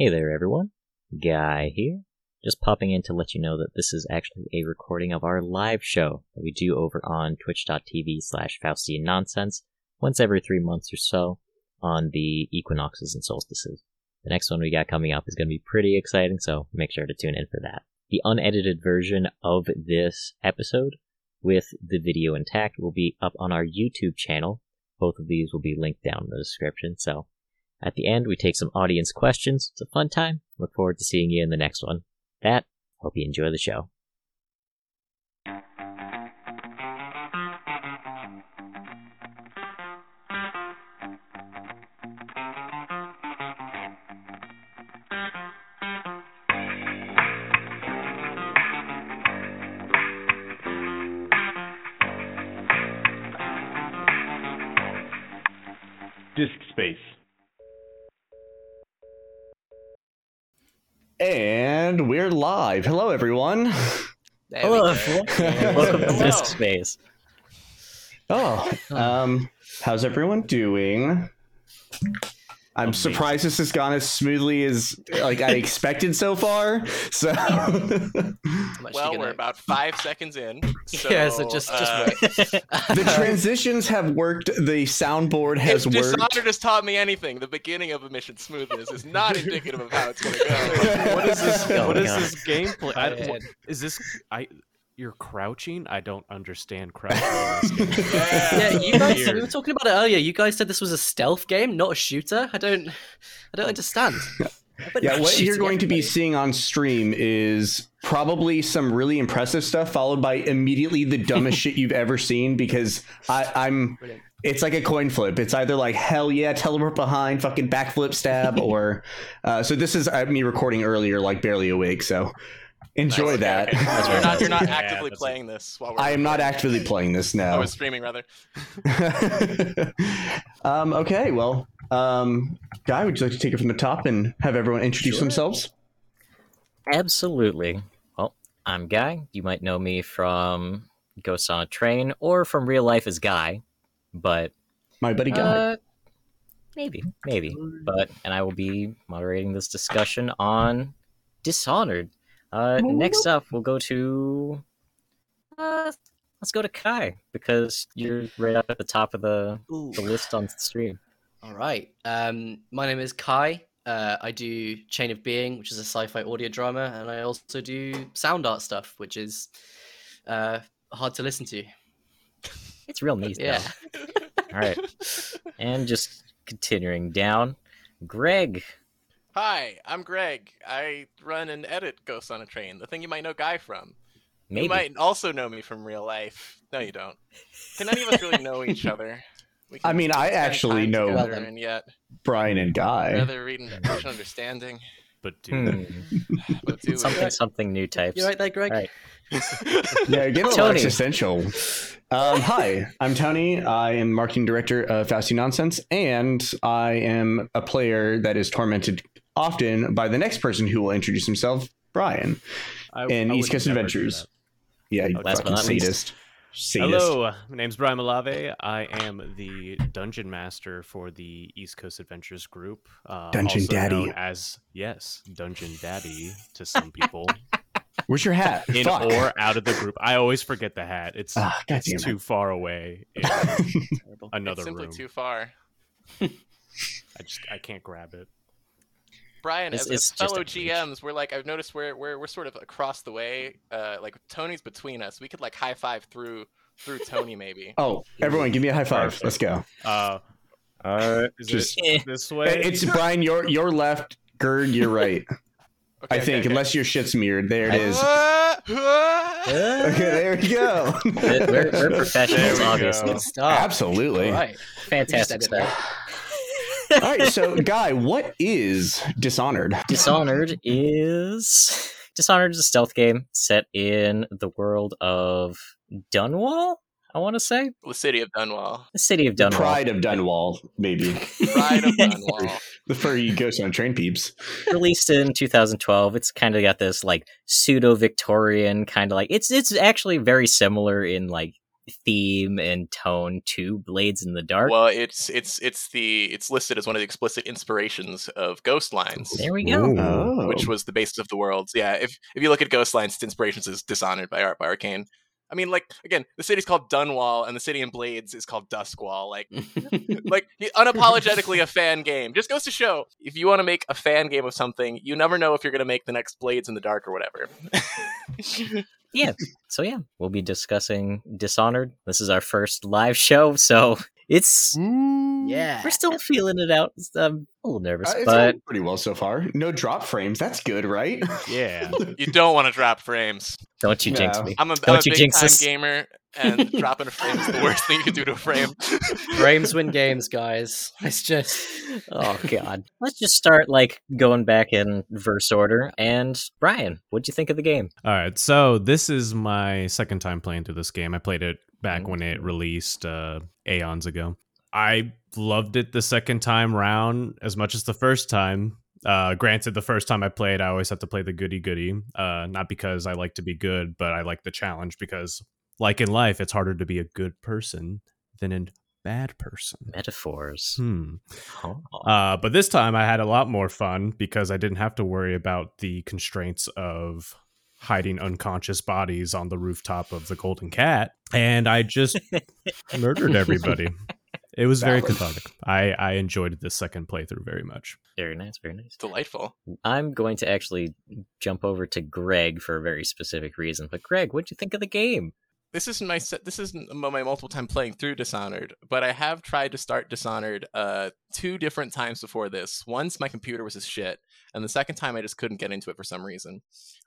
Hey there, everyone. Guy here. Just popping in to let you know that this is actually a recording of our live show that we do over on twitch.tv slash Faustian Nonsense once every three months or so on the equinoxes and solstices. The next one we got coming up is going to be pretty exciting, so make sure to tune in for that. The unedited version of this episode with the video intact will be up on our YouTube channel. Both of these will be linked down in the description, so at the end, we take some audience questions. It's a fun time. Look forward to seeing you in the next one. That, hope you enjoy the show. Live. Hello, everyone. There Hello, we everyone. welcome to Disc Space. Oh, um, how's everyone doing? I'm Amazing. surprised this has gone as smoothly as like I expected so far. So, Well, we're about five seconds in. So, yeah, so just just uh, the transitions have worked. The soundboard has If worked. Dishonored has taught me anything, the beginning of a mission smoothness is not indicative of how it's going to go. what is this? What is this gameplay? I, Man. what- is this? I you're crouching. I don't understand crouching. in yeah, you guys. Weird. We were talking about it earlier. You guys said this was a stealth game, not a shooter. I don't. I don't understand. Yeah, what you're going to be seeing on stream is probably some really impressive stuff, followed by immediately the dumbest shit you've ever seen. Because I, I'm, Brilliant. it's like a coin flip. It's either like hell yeah, teleport behind, fucking backflip stab, or uh, so. This is uh, me recording earlier, like barely awake. So enjoy Okay, that. okay. That's You're not, you're not Yeah, actively that's it. playing this while we're I am not actively playing this now. I was streaming, rather. um, okay, well, um, Guy, would you like to take it from the top and have everyone introduce Sure. themselves? Absolutely. Well, I'm Guy. You might know me from Ghost on a Train or from real life as Guy, but My buddy Guy. uh, maybe, maybe. But and I will be moderating this discussion on Dishonored. Uh, next up, we'll go to. Uh, let's go to Cai because you're right up at the top of the, Ooh. the list on stream. All right. Um, my name is Cai. Uh, I do Chain of Being, which is a sci-fi audio drama, and I also do sound art stuff, which is uh, hard to listen to. It's real neat. Yeah. All right. And just continuing down, Greg. Hi, I'm Greg. I run and edit Ghosts on a Train, the thing you might know Guy from. Maybe. You might also know me from real life. No, you don't. Can any of us really know each other? I mean, I actually know- together and yet Bryan and Guy. rather read and reach an understanding. But dude, Hmm. But do we? something something new types. You right there, Greg? All right. Yeah, get a little Tony. existential. Um, hi, I'm Tony. I am marketing director of Faustian Nonsense, and I am a player that is tormented often by the next person who will introduce himself, Bryan. I, And I East Coast Adventures. Yeah, you Last but fucking not sadist. Sadist. Hello, my name's Bryan Malave. I am the dungeon master for the East Coast Adventures group. Uh, Dungeon also Daddy. known as yes, Dungeon Daddy to some people, Where's your hat? in Fuck. or out of the group. I always forget the hat. It's Ah, it's it. too far away. in another it's simply room. too far. I just I can't grab it. Bryan, It's- as, it's as fellow. GMs, we're like I've noticed we're we're we're sort of across the way. Uh, like Tony's between us. We could like high five through through Tony maybe. Oh, everyone, give me a high five. Let's go. Uh, Uh, is just it this way? it's Bryan. Your your left. Gerd, you're right. Okay, I okay, think, okay. unless your shit's mirrored. There it is. Okay, there we go. We're, we're professionals, we obviously. Good. Absolutely. All right. Fantastic stuff. All right, so Guy, what is Dishonored? Dishonored is Dishonored is a stealth game set in the world of Dunwall. I want to say the city of Dunwall. the city of The Dunwall. Pride of Dunwall, maybe. Pride of Dunwall. The furry ghost on train peeps. released in 2012. It's kind of got this like pseudo Victorian kind of like it's it's actually very similar in like theme and tone to Blades in the Dark. Well, it's it's it's the it's listed as one of the explicit inspirations of Ghost Lines, there we go. Ooh. Oh. which was the basis of the worlds. Yeah, if if you look at Ghost Lines, its inspirations is Dishonored by Art by Arkane. I mean, like again, the city's called Dunwall, and the city in Blades is called Duskwall. Like, like unapologetically a fan game. Just goes to show if you want to make a fan game of something, you never know if you're going to make the next Blades in the Dark or whatever. yeah. So yeah, we'll be discussing Dishonored. This is our first live show, so it's yeah. we're still feeling it out. I'm a little nervous, Uh, it's but pretty well so far. No drop frames. That's good, right? Yeah. you don't want to drop frames. don't you jinx No. me. I'm a, I'm Don't a you big jinx time us. gamer, and dropping a frame is the worst thing you can do to a frame. Frames win games, guys. It's just Oh god. Let's just start like going back in verse order. And Bryan, what'd you think of the game? All right, so this is my second time playing through this game. I played it back when it released uh, aeons ago. I loved it the second time round as much as the first time. Uh, granted, the first time I played, I always have to play the goody goody. Uh, not because I like to be good, but I like the challenge because, like in life, it's harder to be a good person than a bad person. Metaphors. Hmm. Oh. Uh, but this time I had a lot more fun because I didn't have to worry about the constraints of hiding unconscious bodies on the rooftop of the Golden Cat, and I just murdered everybody. It was very cathartic. I, I enjoyed this second playthrough very much. Very nice, very nice. Delightful. I'm going to actually jump over to Greg for a very specific reason. But Greg, what'd you think of the game? This isn't my this isn't my my multiple time playing through dishonored but i have tried to start dishonored uh two different times before this. Once my computer was as shit and the second time i just couldn't get into it for some reason.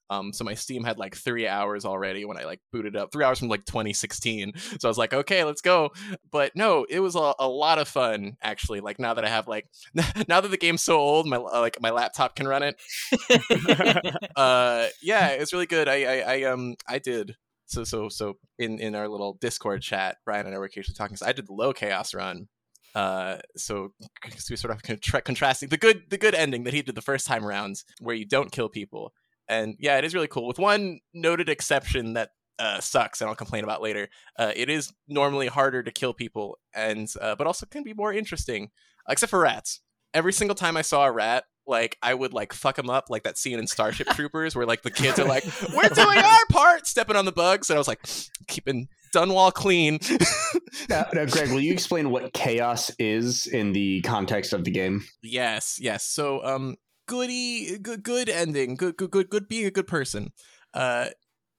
Um so my steam had like three hours already when i like booted up three hours from like 2016 so i was like okay let's go. But no it was a, a lot of fun actually like now that i have like now that the game's so old my uh, like my laptop can run it. Uh yeah it's really good. I, I i um i did so so so in in our little discord chat brian and i were occasionally talking so i did the low chaos run uh so so we sort of contra- contrasting the good the good ending that he did the first time around where you don't kill people and yeah it is really cool with one noted exception that uh, sucks and I'll complain about later. Uh, it is normally harder to kill people, and uh, but also can be more interesting, except for rats. Every single time I saw a rat, like I would like fuck them up, like that scene in Starship Troopers where like the kids are like, "We're doing our part," stepping on the bugs, and I was like, keeping Dunwall clean. now, now, Greg, will you explain what chaos is in the context of the game? Yes, yes. So, um, goody, good, good ending. Good, good, good, good. Being a good person. Uh,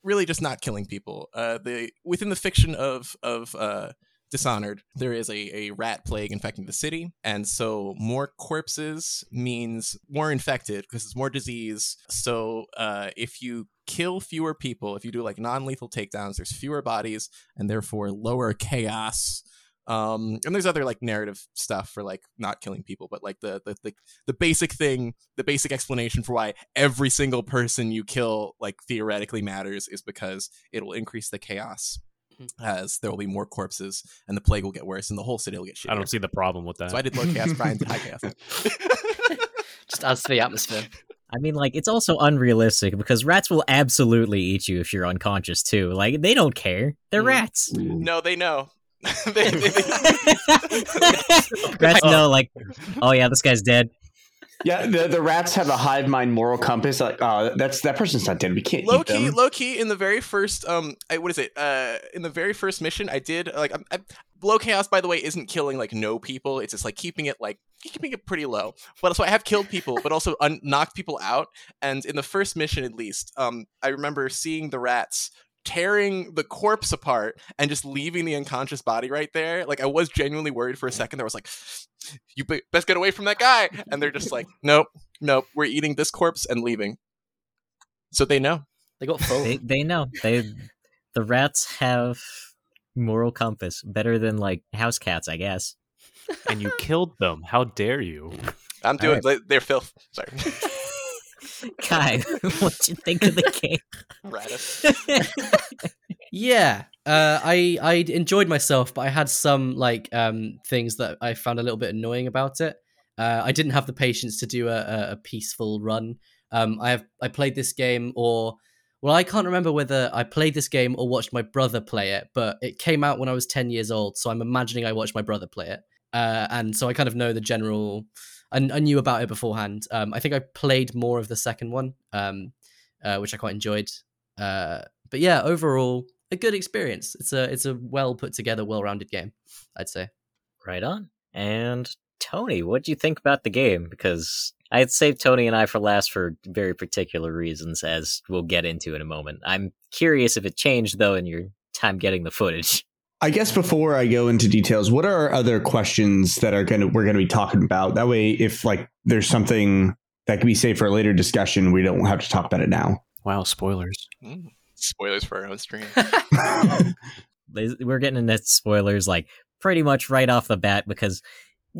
really just not killing people. Uh, the within the fiction of of uh Dishonored, there is a, a rat plague infecting the city, and so more corpses means more infected because it's more disease. So uh, if you kill fewer people, if you do like non lethal takedowns, there's fewer bodies and therefore lower chaos. Um, and there's other like narrative stuff for like not killing people, but like the, the the the basic thing, the basic explanation for why every single person you kill like theoretically matters is because it will increase the chaos as there will be more corpses and the plague will get worse and the whole city will get shit. I don't see the problem with that. So I did low chaos, Bryan did high chaos. just adds to the atmosphere. I mean, like, it's also unrealistic because rats will absolutely eat you if you're unconscious, too. Like, they don't care. They're Mm. rats. no, they know. they, they, rats know, like, oh, yeah, this guy's dead. Yeah, the, the rats have a hive mind moral compass. Like, oh, that's that person's not dead. We can't low key, low key. In the very first, um, I, what is it? Uh, in the very first mission, I did like, I'm, I, low chaos. By the way, isn't killing like no people. It's just like keeping it like keeping it pretty low. But so I have killed people, but also un- knocked people out. And in the first mission, at least, um, I remember seeing the rats tearing the corpse apart and just leaving the unconscious body right there. Like I was genuinely worried for a second. There was like, you best get away from that guy. And they're just like, nope, nope, we're eating this corpse and leaving. So they know. They got full. They, they know. They, the rats have moral compass better than, like, house cats, I guess. and you killed them. How dare you? I'm doing. They're filth. Sorry, Cai, what'd you think of the game? Yeah, uh, I I enjoyed myself, but I had some like um, things that I found a little bit annoying about it. Uh, I didn't have the patience to do a, a, peaceful run. Um, I have I played this game, or Well, I can't remember whether I played this game or watched my brother play it, but it came out when I was 10 years old, so I'm imagining I watched my brother play it. Uh, and so I kind of know the general. I, I knew about it beforehand. Um, I think I played more of the second one, um, uh, which I quite enjoyed. Uh, but yeah, overall, a good experience. It's a it's a well put together, well rounded game. I'd say. Right on. And Tony, what do you think about the game? Because I'd save Tony and I for last for very particular reasons, as we'll get into in a moment. I'm curious if it changed though in your time getting the footage. I guess before I go into details, what are other questions that are gonna we're gonna be talking about? That way, if like there's something that can be saved for a later discussion, we don't have to talk about it now. Wow, spoilers. Mm. Spoilers for our own stream. We're getting into spoilers like pretty much right off the bat because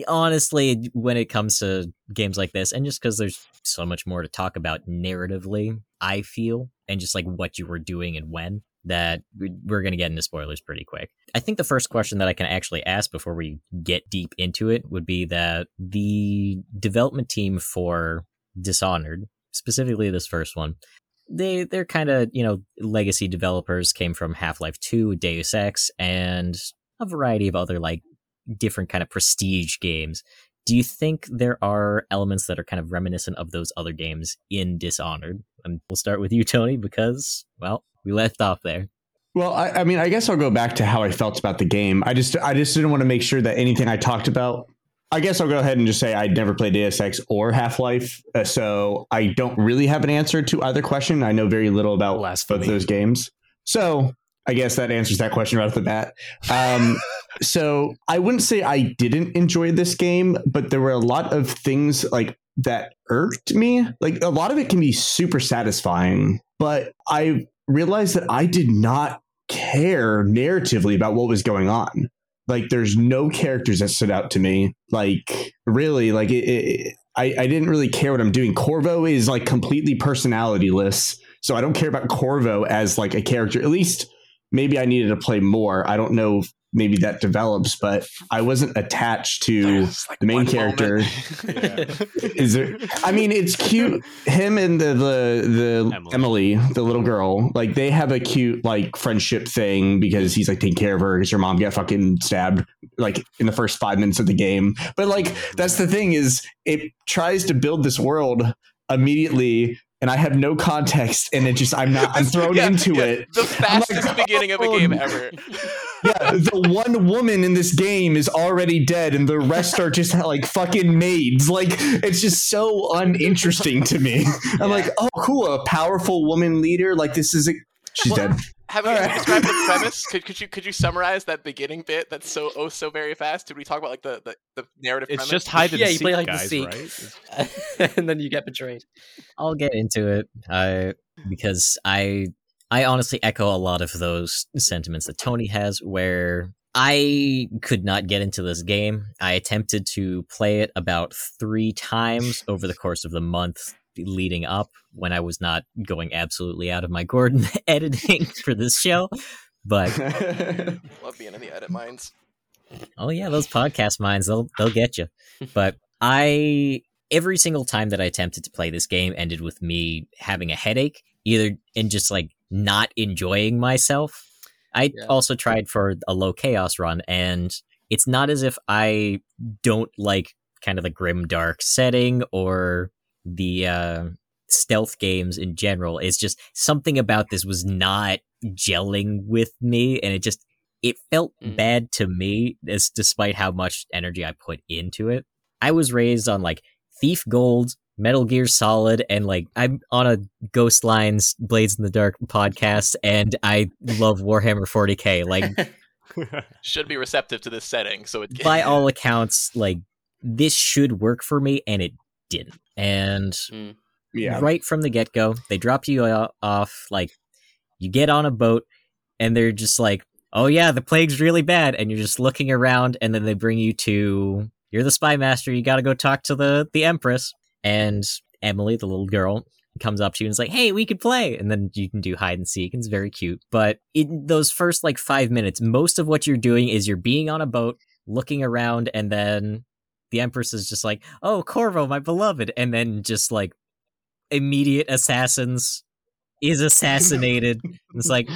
honestly, when it comes to games like this, and just because there's so much more to talk about narratively, I feel, and just like what you were doing and when, that we- we're going to get into spoilers pretty quick. I think the first question that I can actually ask before we get deep into it would be that the development team for Dishonored, specifically this first one, they they're kind of you know legacy developers came from Half-Life 2, Deus Ex, and a variety of other like different kind of prestige games. Do you think there are elements that are kind of reminiscent of those other games in Dishonored? And we'll start with you, Tony, because well, we left off there. Well, I, I mean, I guess I'll go back to how I felt about the game. I just, I just didn't want to make sure that anything I talked about. I guess I'll go ahead and just say I'd never played Deus Ex or Half Life, uh, so I don't really have an answer to either question. I know very little about Blasphemy. both those games, so I guess that answers that question right off the bat. Um, so I wouldn't say I didn't enjoy this game, but there were a lot of things like that irked me. Like a lot of it can be super satisfying, but I realized that I did not care narratively about what was going on. Like there's no characters that stood out to me. Like really, like it, it, I, I didn't really care what I'm doing. Corvo is like completely personalityless. So I don't care about Corvo as like a character. At least maybe I needed to play more. I don't know maybe that develops, but I wasn't attached to like, the main character. moment. Is there? I mean, it's cute. Him and the the the Emily. Emily. the little girl, like they have a cute like friendship thing because he's like taking care of her because her mom got fucking stabbed like in the first five minutes of the game. But like that's the thing is it tries to build this world immediately. And I have no context, and it just I'm not I'm thrown yeah, into yeah, it. The I'm like, fastest oh, beginning of a oh, game ever. Yeah, the one woman in this game is already dead, and the rest are just like fucking maids. Like it's just so uninteresting to me. I'm like, oh, cool, a powerful woman leader. Like this is a. She's Well, dead. Have you All right. described the premise? Could, could you could you summarize that beginning bit that's so oh so very fast? Did we talk about like the the, the narrative It's premise? just hide and Yeah, you seek, play hide and guys, seek. right? and then you get betrayed. I'll get into it uh, because I I honestly echo a lot of those sentiments that Tony has where I could not get into this game. I attempted to play it about 3 times over the course of the month leading up when I was not going absolutely out of my Gordon editing for this show. But Love being in the edit minds. Oh yeah, those podcast minds, they'll they'll get you. But I every single time that I attempted to play this game ended with me having a headache, either in just like not enjoying myself. I Yeah. also tried for a low chaos run and it's not as if I don't like kind of the grim dark setting or the uh stealth games in general. It's just something about this was not gelling with me and it just it felt Mm. bad to me as despite how much energy I put into it. I was raised on like Thief Gold, Metal Gear Solid, and like I'm on a Ghost Lines Blades in the Dark podcast, and I love Warhammer 40k. Like Should be receptive to this setting, so it by all accounts, like this should work for me, and it didn't. And hmm. yeah. right from the get go. They drop you off like you get on a boat and they're just like, "Oh yeah, the plague's really bad," and you're just looking around, and then they bring you to you're the spy master. You got to go talk to the the empress, and Emily, the little girl. Comes up to you and is like, "Hey, we could play," and then you can do hide and seek. and It's very cute, but in those first like five minutes, most of what you're doing is you're being on a boat, looking around, and then the Empress is just like, "Oh, Corvo, my beloved," and then just like immediate assassins is assassinated. it's like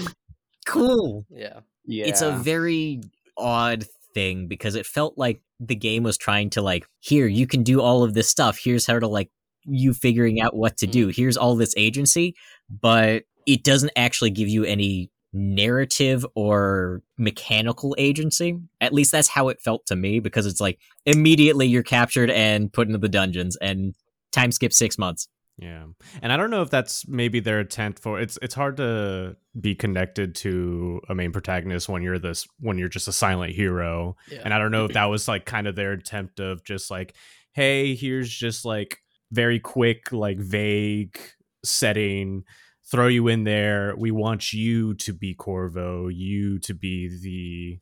cool. Yeah. Yeah. It's a very odd thing because it felt like the game was trying to like, here, you can do all of this stuff. Here's how to like you figuring out what to do. Mm. Here's all this agency, but it doesn't actually give you any narrative or mechanical agency. At least that's how it felt to me because it's like immediately you're captured and put into the dungeons and time skip 6 months. Yeah. And I don't know if that's maybe their intent for it's it's hard to be connected to a main protagonist when you're this when you're just a silent hero. Yeah. And I don't know if that was like kind of their attempt of just like, hey, here's just like very quick, like vague setting, throw you in there. We want you to be Corvo, you to be the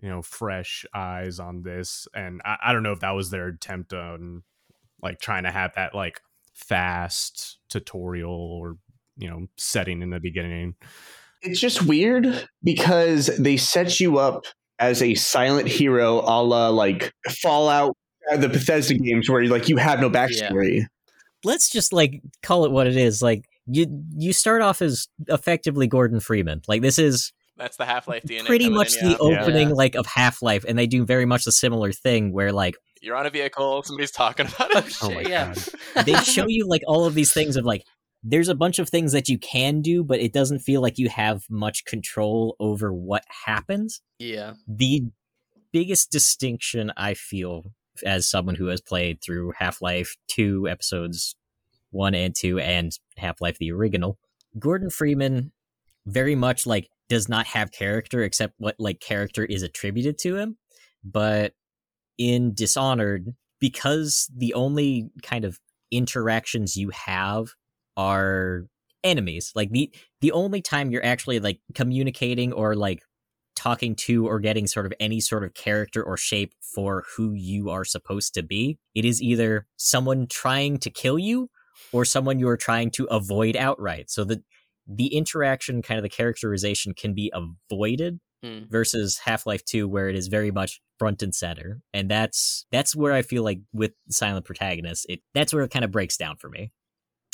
you know, fresh eyes on this. And I, I don't know if that was their attempt on like trying to have that like fast tutorial or you know setting in the beginning It's just weird because they set you up as a silent hero, a la like Fallout, uh, the Bethesda games, where like you have no backstory. let's just like call it what it is. Like you you start off as effectively Gordon Freeman. Like this is That's the Half Life DNA. pretty much in, the opening Yeah. like of Half Life, and they do very much a similar thing where like You're on a vehicle. Somebody's talking about it. Oh, my shit, yeah. they show you like all of these things of like there's a bunch of things that you can do, but it doesn't feel like you have much control over what happens. Yeah. The biggest distinction I feel as someone who has played through Half Life 2 episodes 1 and 2 and Half Life the original, Gordon Freeman very much like does not have character except what like character is attributed to him. But in Dishonored, because the only kind of interactions you have are enemies, like the the only time you're actually like communicating or like talking to or getting sort of any sort of character or shape for who you are supposed to be, it is either someone trying to kill you or someone you are trying to avoid outright. So the the interaction, kind of the characterization, can be avoided Mm. versus Half-Life 2 where it is very much front and center. And that's that's where I feel like with Silent Protagonist, it that's where it kind of breaks down for me.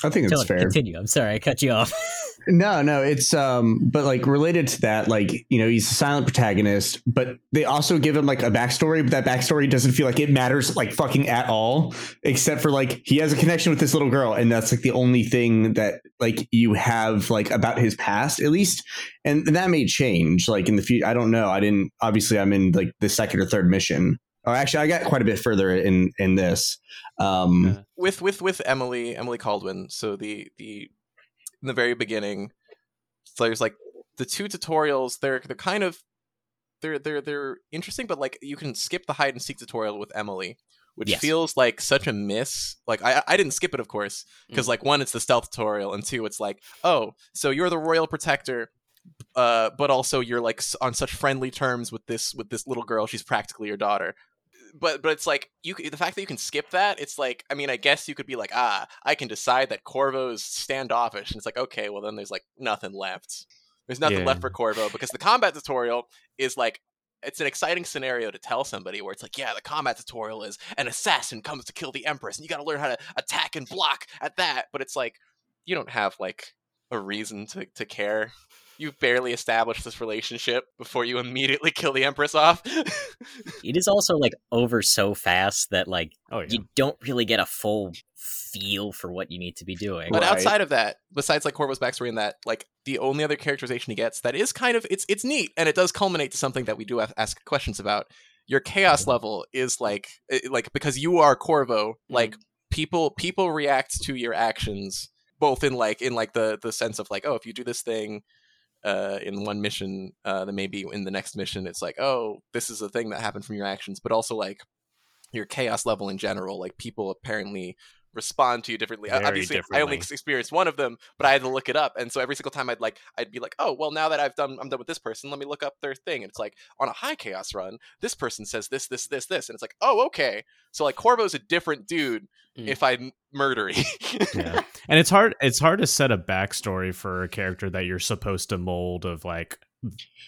I think that's Tony, fair. Continue. I'm sorry I cut you off. No, no, it's um, but like related to that, like you know, he's a silent protagonist, but they also give him like a backstory, but that backstory doesn't feel like it matters like fucking at all, except for like he has a connection with this little girl, and that's like the only thing that like you have like about his past, at least, and that may change like in the future. I don't know. I didn't obviously. I'm in like the second or third mission. Oh, actually, I got quite a bit further in in this. Um, with with with Emily Emily Kaldwin. So the the in the very beginning, so there's like the two tutorials. They're they're kind of they're they're they're interesting, but like you can skip the hide and seek tutorial with Emily, which Yes. feels like such a miss. Like I I didn't skip it, of course, because Mm. like one, it's the stealth tutorial, and two, it's like oh, so you're the royal protector. Uh, but also you're like on such friendly terms with this with this little girl. She's practically your daughter but but it's like you the fact that you can skip that it's like i mean i guess you could be like ah i can decide that corvo's standoffish and it's like okay well then there's like nothing left there's nothing Yeah. left for corvo because the combat tutorial is like it's an exciting scenario to tell somebody where it's like yeah the combat tutorial is an assassin comes to kill the empress and you got to learn how to attack and block at that but it's like you don't have like a reason to, to care you've barely establish this relationship before you immediately kill the empress off it is also like over so fast that like oh yeah you don't really get a full feel for what you need to be doing. But Right. outside of that, besides like Corvo's backstory and that, like the only other characterization he gets that is kind of it's it's neat and it does culminate to something that we do have ask questions about. Your chaos mm-hmm. level is like like because you are Corvo, mm-hmm. like people people react to your actions both in like in like the the sense of like oh if you do this thing uh in one mission uh then maybe in the next mission it's like oh this is a thing that happened from your actions but also like your chaos level in general like people apparently respond to you differently. Very Obviously, I only experienced one of them, but I had to look it up. And so every single time I'd like, I'd be like, oh, well, now that I've done, I'm done with this person. Let me look up their thing. And it's like on a high chaos run, this person says this, this, this, this, and it's like, oh, okay. So like Corvo's a different dude Mm. if I'm murdery. yeah and it's hard it's hard to set a backstory for a character that you're supposed to mold of like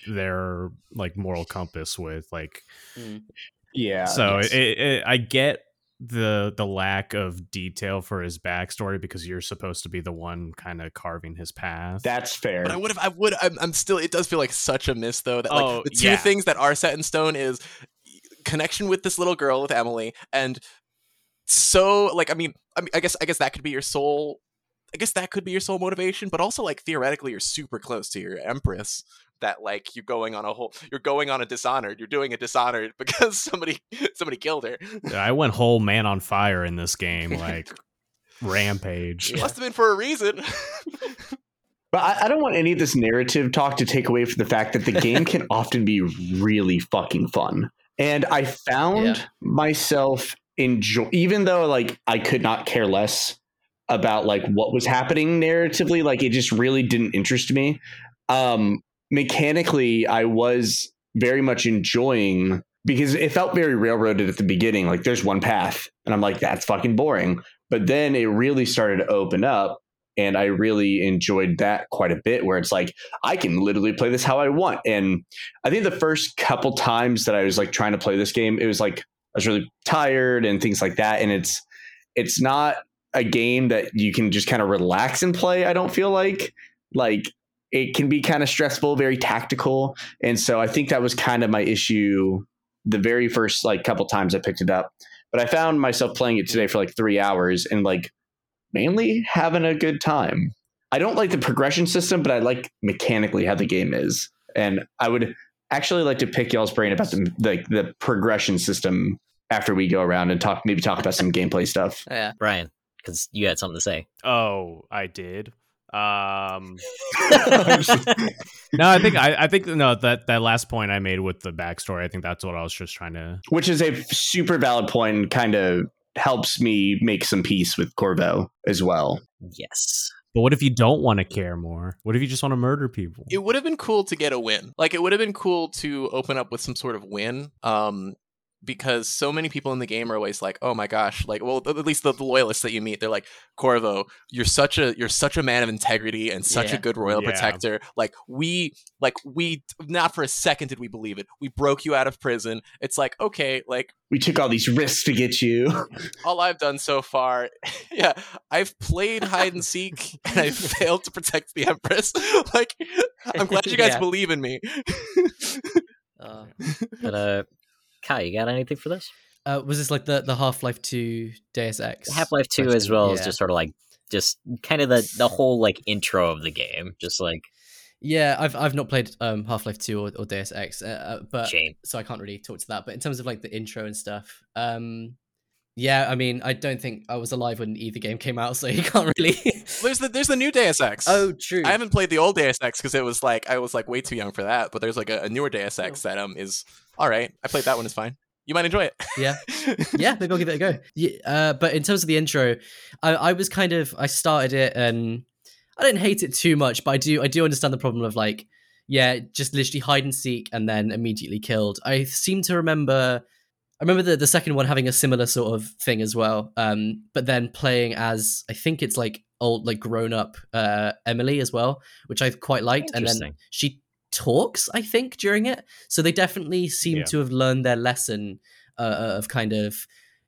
their like moral compass with like Mm. yeah. so it, it, i get the the lack of detail for his backstory because you're supposed to be the one kind of carving his path. That's fair. But I would have, I would, I'm, I'm still. It does feel like such a miss though. That like Oh, the two yeah. things that are set in stone is connection with this little girl with Emily, and so like I mean, I mean, I guess, I guess that could be your sole. I guess that could be your sole motivation, but also like theoretically, you're super close to your empress. That like you're going on a whole, you're going on a dishonored. You're doing a dishonored because somebody, somebody killed her. I went whole man on fire in this game, like rampage. It must have been for a reason. But I, I don't want any of this narrative talk to take away from the fact that the game can often be really fucking fun. And I found Yeah. myself enjoy, even though like I could not care less about like what was happening narratively, like it just really didn't interest me. Um, mechanically, I was very much enjoying because it felt very railroaded at the beginning. Like there's one path, and I'm like, that's fucking boring. But then it really started to open up and I really enjoyed that quite a bit. Where it's like I can literally play this how I want, and I think the first couple times that I was like trying to play this game, it was like I was really tired and things like that, and it's it's not a game that you can just kind of relax and play. I don't feel like like it can be kind of stressful, very tactical, and so I think that was kind of my issue the very first like couple times I picked it up. But I found myself playing it today for like three hours and like mainly having a good time. I don't like the progression system, but I like mechanically how the game is. And I would actually like to pick y'all's brain about the the, the progression system after we go around and talk maybe talk about some gameplay stuff. Yeah. Bryan, because you had something to say. Oh, I did. Um no, I think I, I think no that that last point I made with the backstory. I think that's what I was just trying to. Which is a super valid point point. kind of helps me make some peace with Corvo as well. yes. But what if you don't want to care more? What if you just want to murder people? it would have been cool to get a win. Like it would have been cool to open up with some sort of win. Um because so many people in the game are always like, "Oh my gosh!" Like, well, at least the, the loyalists that you meet, they're like, "Corvo, you're such a you're such a man of integrity and such a good royal Yeah. protector. Like, we like we not for a second did we believe it. We broke you out of prison. It's like, okay, like We took all these risks to get you. all I've done so far, yeah, I've played hide and seek and I failed to protect the Empress. like, I'm glad you guys Yeah. believe in me. Uh, But uh, Cai, you got anything for this? uh, was this like the the Half Life Two Deus Ex? Half Life Two, as well as Yeah. just sort of like just kind of the the whole like intro of the game, just like Yeah, I've I've not played um, Half Life Two or, or Deus Ex, uh, uh, but shame. so I can't really talk to that. But in terms of like the intro and stuff, um, yeah, I mean, I don't think I was alive when either game came out, so you can't really. There's the there's the new Deus Ex. oh, true. I haven't played the old Deus Ex because it was like I was like way too young for that. But there's like a, a newer Deus Ex that um is all right. I played that one. It's fine. You might enjoy it. Yeah. yeah, maybe I'll give it a go. Yeah, uh, but in terms of the intro, I, I was kind of I started it and I didn't hate it too much, but I do I do understand the problem of like, yeah, just literally hide and seek and then immediately killed. I seem to remember I remember the, the second one having a similar sort of thing as well. Um, but then playing as I think it's like old like grown up uh Emily as well, which I quite liked. And then she talks, I think, during it. So they definitely seem Yeah. to have learned their lesson uh, of kind of,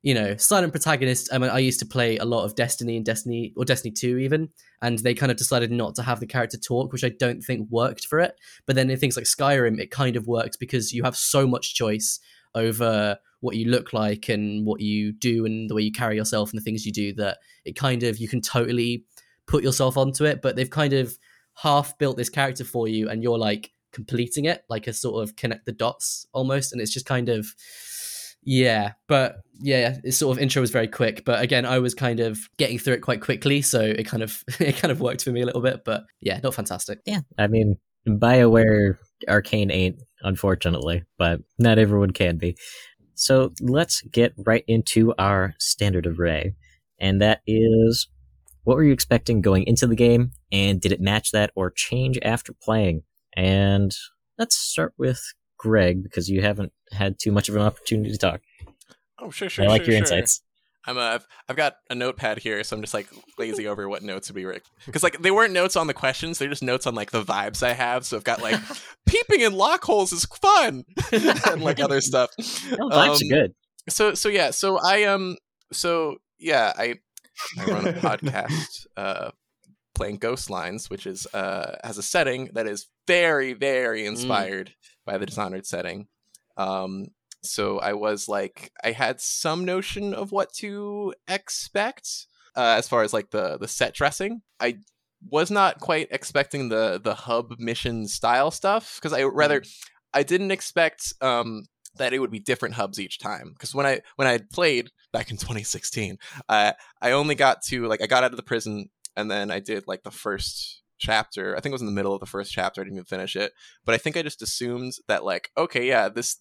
you know, silent protagonist. I mean, I used to play a lot of Destiny and Destiny or Destiny 2 even, and they kind of decided not to have the character talk, which I don't think worked for it. But then in things like Skyrim, it kind of works because you have so much choice over what you look like and what you do and the way you carry yourself and the things you do that it kind of you can totally put yourself onto it. But they've kind of half built this character for you and you're like completing it like a sort of connect the dots almost. And it's just kind of yeah but yeah it's sort of intro was very quick. But again i was kind of getting through it quite quickly so it kind of it kind of worked for me a little bit. But yeah not fantastic. Yeah, I mean, BioWare Arkane ain't, unfortunately, but not everyone can be. So let's get right into our standard array. And that is what were you expecting going into the game, and did it match that or change after playing? And let's start with Greg, because you haven't had too much of an opportunity to talk. Oh sure sure. I like sure, your sure. insights. I'm uh, I've, got a notepad here, so I'm just like lazy over what notes would be because like they weren't notes on the questions; they're just notes on like the vibes I have. So I've got like peeping in lock holes is fun and like other stuff. No, vibes Um, are good. so so yeah so i um so yeah, I I run a podcast uh, playing Ghost Lines, which is uh, has a setting that is very very inspired by the Dishonored setting. Um, so I was like, I had some notion of what to expect uh, as far as like the the set dressing. I was not quite expecting the the hub mission style stuff because I rather I didn't expect um that it would be different hubs each time. Because when I when I played back in 2016 uh, I only got to like I got out of the prison and then I did like the first chapter. I think it was in the middle of the first chapter I didn't even finish it. But I think I just assumed that like okay yeah this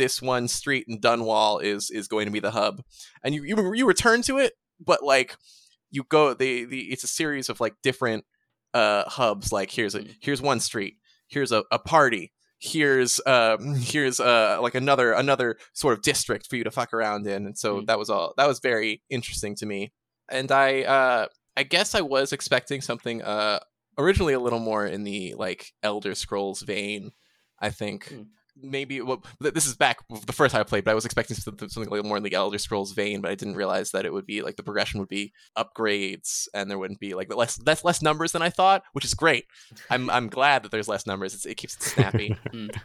this one street in Dunwall is is going to be the hub. And you you, you return to it but like you go the the it's a series of like different uh hubs. Like here's a here's one street. Here's a, a party. Here's uh here's uh like another another sort of district for you to fuck around in. And so Mm. that was all that was very interesting to me. And i uh i guess i was expecting something uh originally a little more in the like elder scrolls vein i think. Mm. Maybe well, this is back the first time i played but i was expecting something, something like more in the elder scrolls vein but i didn't realize that it would be like the progression would be upgrades and there wouldn't be like less that's less numbers than i thought which is great. I'm i'm glad that there's less numbers. It's, it keeps it snappy. Mm.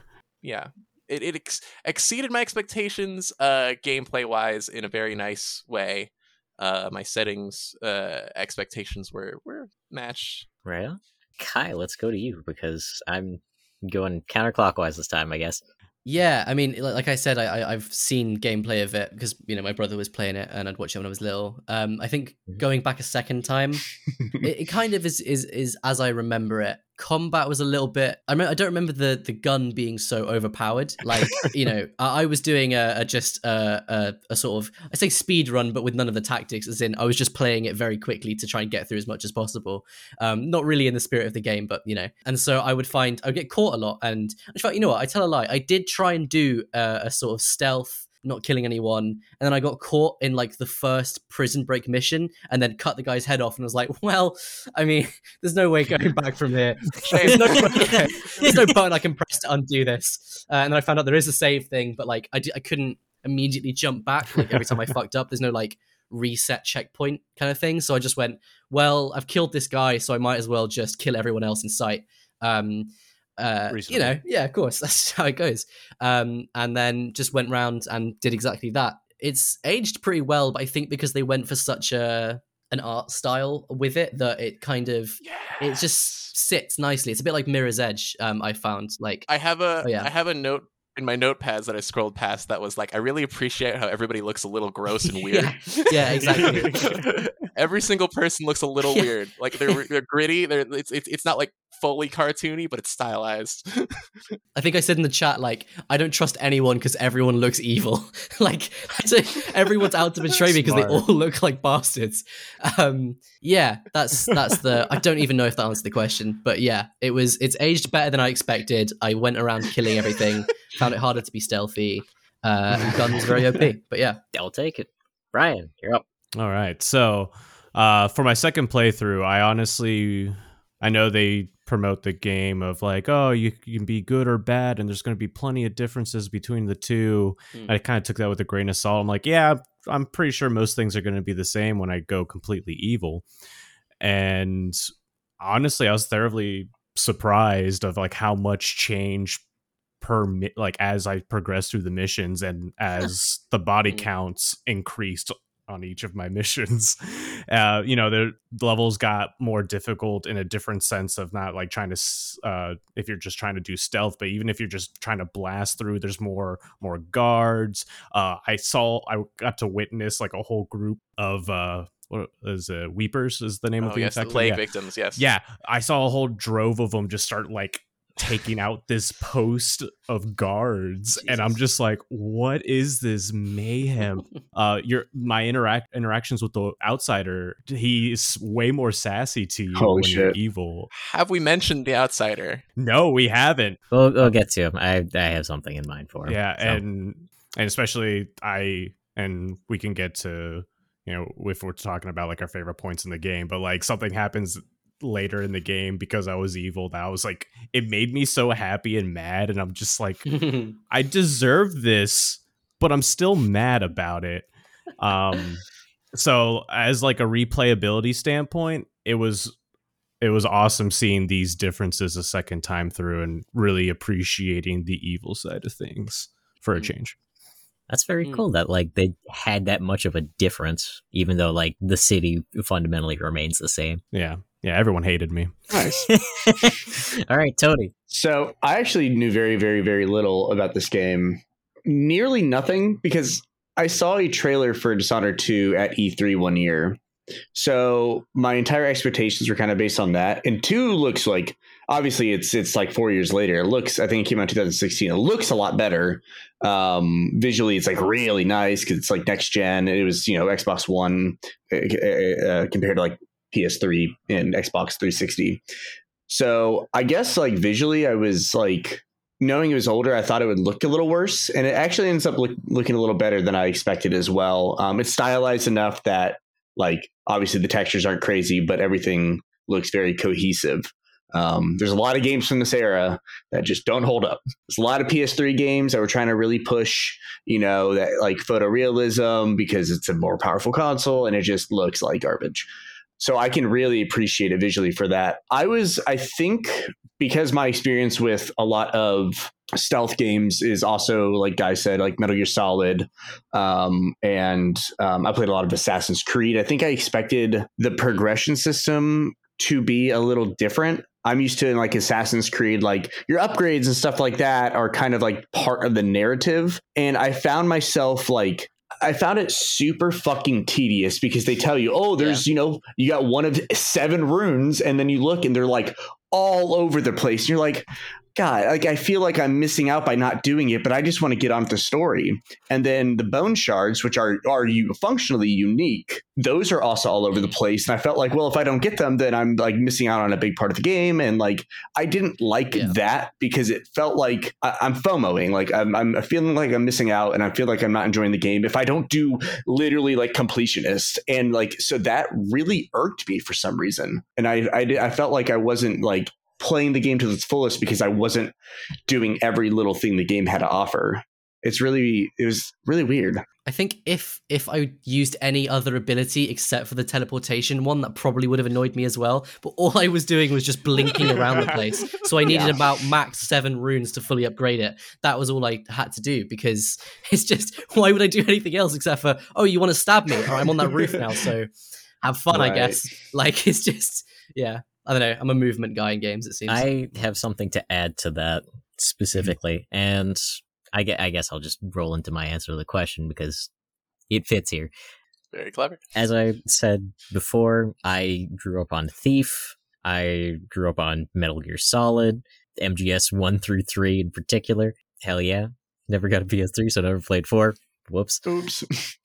yeah. It, it ex- exceeded my expectations uh gameplay wise in a very nice way. Uh my settings uh expectations were were matched. Right. Cai, let's go to you because I'm going counterclockwise this time, I guess. Yeah, I mean, like, I said, I, I I've seen gameplay of it because you know my brother was playing it and I'd watch it when I was little. Um, I think Mhm. going back a second time, it, it kind of is is is as I remember it. Combat was a little bit. I mean, I don't remember the the gun being so overpowered. Like you know, I, I was doing a, a just a, a a sort of I say speed run, but with none of the tactics. As in, I was just playing it very quickly to try and get through as much as possible. Um, not really in the spirit of the game, but you know. And so I would find I would get caught a lot. And in fact, you know what? I tell a lie. I did try and do uh, a sort of stealth. Not killing anyone, and then I got caught in like the first prison break mission, and then cut the guy's head off, and was like, "Well, I mean, there's no way going back from here. There's no, there's no button I can press to undo this." Uh, and then I found out there is a save thing, but like I, I couldn't immediately jump back. Like every time I fucked up, there's no like reset checkpoint kind of thing. So I just went, "Well, I've killed this guy, so I might as well just kill everyone else in sight." Um, uh, you know, yeah, of course, that's how it goes. Um, and then just went round and did exactly that. It's aged pretty well, but I think because they went for such a an art style with it that it kind of it just sits nicely. It's a bit like Mirror's Edge. Um, I found like I have a Oh, yeah. I have a note in my notepads that I scrolled past that was like I really appreciate how everybody looks a little gross and weird. Yeah. Yeah, exactly. Every single person looks a little Yeah. weird. Like they're they're gritty. They're it's it's, it's not like fully cartoony, but it's stylized. I think I said in the chat like I don't trust anyone because everyone looks evil. like everyone's out to betray me because they all look like bastards. Um, yeah, that's that's the. I don't even know if that answered the question, but yeah, it was. It's aged better than I expected. I went around killing everything. found it harder to be stealthy. Uh, and guns very OP, but yeah, I'll take it. Bryan, you're up. All right. So, uh, for my second playthrough, I honestly, I know they promote the game of like, oh, you, you can be good or bad, and there's going to be plenty of differences between the two. Mm. I kind of took that with a grain of salt. I'm like, yeah, I'm pretty sure most things are going to be the same when I go completely evil. And honestly, I was thoroughly surprised of like how much change per mi- like as I progressed through the missions and as the body Mm. counts increased on each of my missions. Uh, you know, the levels got more difficult in a different sense of not like trying to uh if you're just trying to do stealth, but even if you're just trying to blast through, there's more more guards. Uh I saw I got to witness like a whole group of uh what is uh weepers is the name oh of the yes, plague Yeah. victims. Yes. Yeah, I saw a whole drove of them just start like taking out this post of guards and I'm just like what is this mayhem uh your my interact interactions with the outsider he's way more sassy to you Holy when you're evil Have we mentioned the outsider? no we haven't We'll, we'll get to him. I I have something in mind for him. yeah so. and and especially i and we can get to you know if we're talking about like our favorite points in the game but like something happens later in the game because i was evil that was like it made me so happy and mad and i'm just like i deserve this but i'm still mad about it um so as like a replayability standpoint, it was it was awesome seeing these differences a second time through and really appreciating the evil side of things for a Mm. change. That's very Mm. cool that like they had that much of a difference, even though like the city fundamentally remains the same. Yeah. Yeah, everyone hated me. Nice. All right, Tony. So I actually knew very, very, very little about this game. Nearly nothing because I saw a trailer for Dishonored 2 at E3 one year. So my entire expectations were kind of based on that. And 2 looks like obviously it's it's like 4 years later. It looks I think it came out in 2016. It looks a lot better. Um visually it's like really nice cuz it's like next gen. It was, you know, Xbox 1 uh, uh, compared to like PS3 and Xbox 360. So I guess like visually, I was like knowing it was older, I thought it would look a little worse, and it actually ends up look, looking a little better than I expected as well. Um, it's stylized enough that like obviously the textures aren't crazy, but everything looks very cohesive. Um, there's a lot of games from this era that just don't hold up. There's a lot of PS3 games that were trying to really push, you know, that like photorealism because it's a more powerful console, and it just looks like garbage so I can really appreciate it visually for that. I was, I think, because my experience with a lot of stealth games is also, like Guy said, like Metal Gear Solid, um, and um, I played a lot of Assassin's Creed. I think I expected the progression system to be a little different. I'm used to in like Assassin's Creed, like your upgrades and stuff like that are kind of like part of the narrative. And I found myself like I found it super fucking tedious because they tell you, oh, there's, you know, you got one of seven runes, and then you look and they're like all over the place. And you're like, God, like I feel like I'm missing out by not doing it, but I just want to get on with the story. And then the bone shards, which are are you functionally unique, those are also all over the place. And I felt like, well, if I don't get them, then I'm like missing out on a big part of the game. And like I didn't like Yeah. that because it felt like I, I'm FOMOing, like I'm I'm feeling like I'm missing out, and I feel like I'm not enjoying the game if I don't do literally like completionist. And like so that really irked me for some reason. And I I, I felt like I wasn't like playing the game to its fullest because I wasn't doing every little thing the game had to offer. It's really it was really weird. I think if if I used any other ability except for the teleportation one, that probably would have annoyed me as well. But all I was doing was just blinking around the place. So I needed Yeah. about max seven runes to fully upgrade it. That was all I had to do because it's just why would I do anything else except for oh you want to stab me? I'm on that roof now, so have fun, I guess. Like it's just yeah. I don't know. I'm a movement guy in games. It seems. I have something to add to that specifically, and I gue- I guess I'll just roll into my answer to the question because it fits here. Very clever. As I said before, I grew up on Thief. I grew up on Metal Gear Solid, MGS 1 through 3 in particular. Hell yeah. Never got a PS3, so never played 4. Whoops. Oops.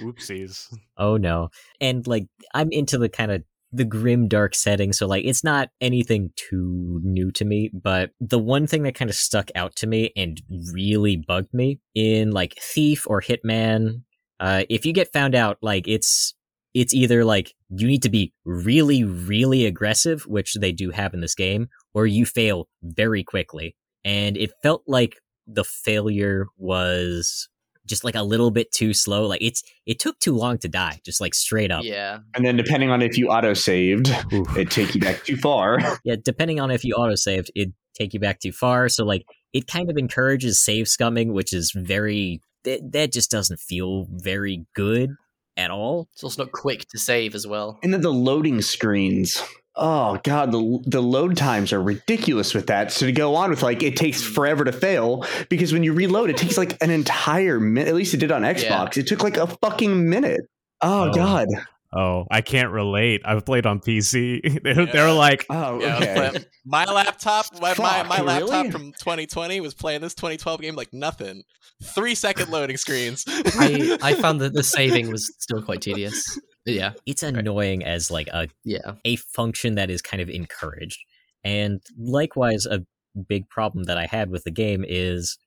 Oopsies. Oh no. And like I'm into the kind of the grim dark setting, so like it's not anything too new to me, but the one thing that kind of stuck out to me and really bugged me in like Thief or Hitman, uh if you get found out like it's it's either like you need to be really really aggressive, which they do have in this game, or you fail very quickly. And it felt like the failure was just like a little bit too slow. Like it's it took too long to die, just like straight up. yeah. And then depending on if you auto saved, it take you back too far. Yeah, depending on if you auto saved, it'd take you back too far. So like it kind of encourages save scumming, which is very that, that just doesn't feel very good at all. It's also not quick to save as well. And then the loading screens. Oh god, the the load times are ridiculous with that. So to go on with like it takes hmm. forever to fail because when you reload, it takes like an entire minute. At least it did on Xbox. It took like a fucking minute. Oh, Oh. god. Oh, I can't relate. I've played on PC. They, Yeah. They're like, Oh, okay. but my laptop, my, my, Fuck, my laptop really? from 2020 was playing this 2012 game like nothing. Three second loading screens. I I found that the saving was still quite tedious. Yeah. It's annoying as like a Yeah. a function that is kind of encouraged. And likewise, a big problem that I had with the game is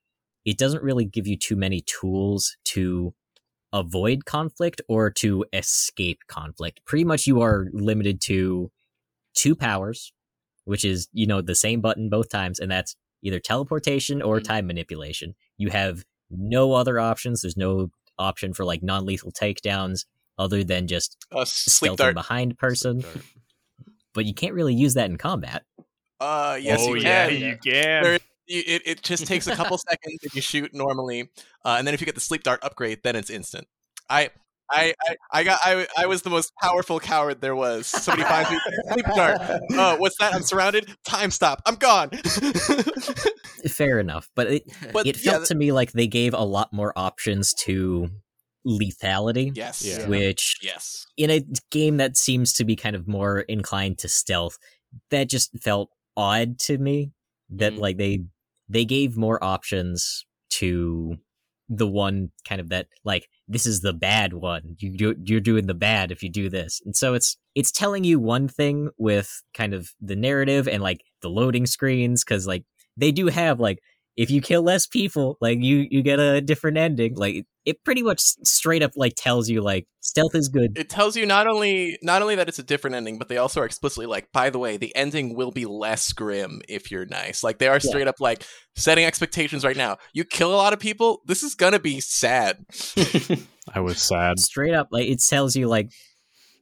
it doesn't really give you too many tools to avoid conflict or to escape conflict. Pretty much you are limited to two powers, which is, you know, the same button both times, and that's either teleportation or Mhm. time manipulation. You have no other options. There's no option for like non lethal takedowns. Other than just Uh, sleep stealthing dart. behind person. But you can't really use that in combat. Uh, yes, oh you yeah, can. you can. There- It, it just takes a couple seconds if you shoot normally, uh, and then if you get the sleep dart upgrade, then it's instant. I. I, I, I got I, I was the most powerful coward there was. Somebody finds me sleep dart. Oh, what's that? I'm surrounded. Time stop. I'm gone. Fair enough, but it but it yeah, felt to me like they gave a lot more options to lethality, yes, Yeah. which yes. in a game that seems to be kind of more inclined to stealth, that just felt odd to me. That Mhm. like they they gave more options to the one kind of that like this is the bad one. You do, you're doing the bad if you do this, and so it's it's telling you one thing with kind of the narrative and like the loading screens because like they do have like if you kill less people, like you you get a different ending. Like it pretty much straight up like tells you like stealth is good. It tells you not only not only that it's a different ending, but they also are explicitly like, by the way, the ending will be less grim if you're nice. Like they are Yeah. straight up like setting expectations right now. You kill a lot of people, this is gonna be sad. I was sad. straight up like it tells you like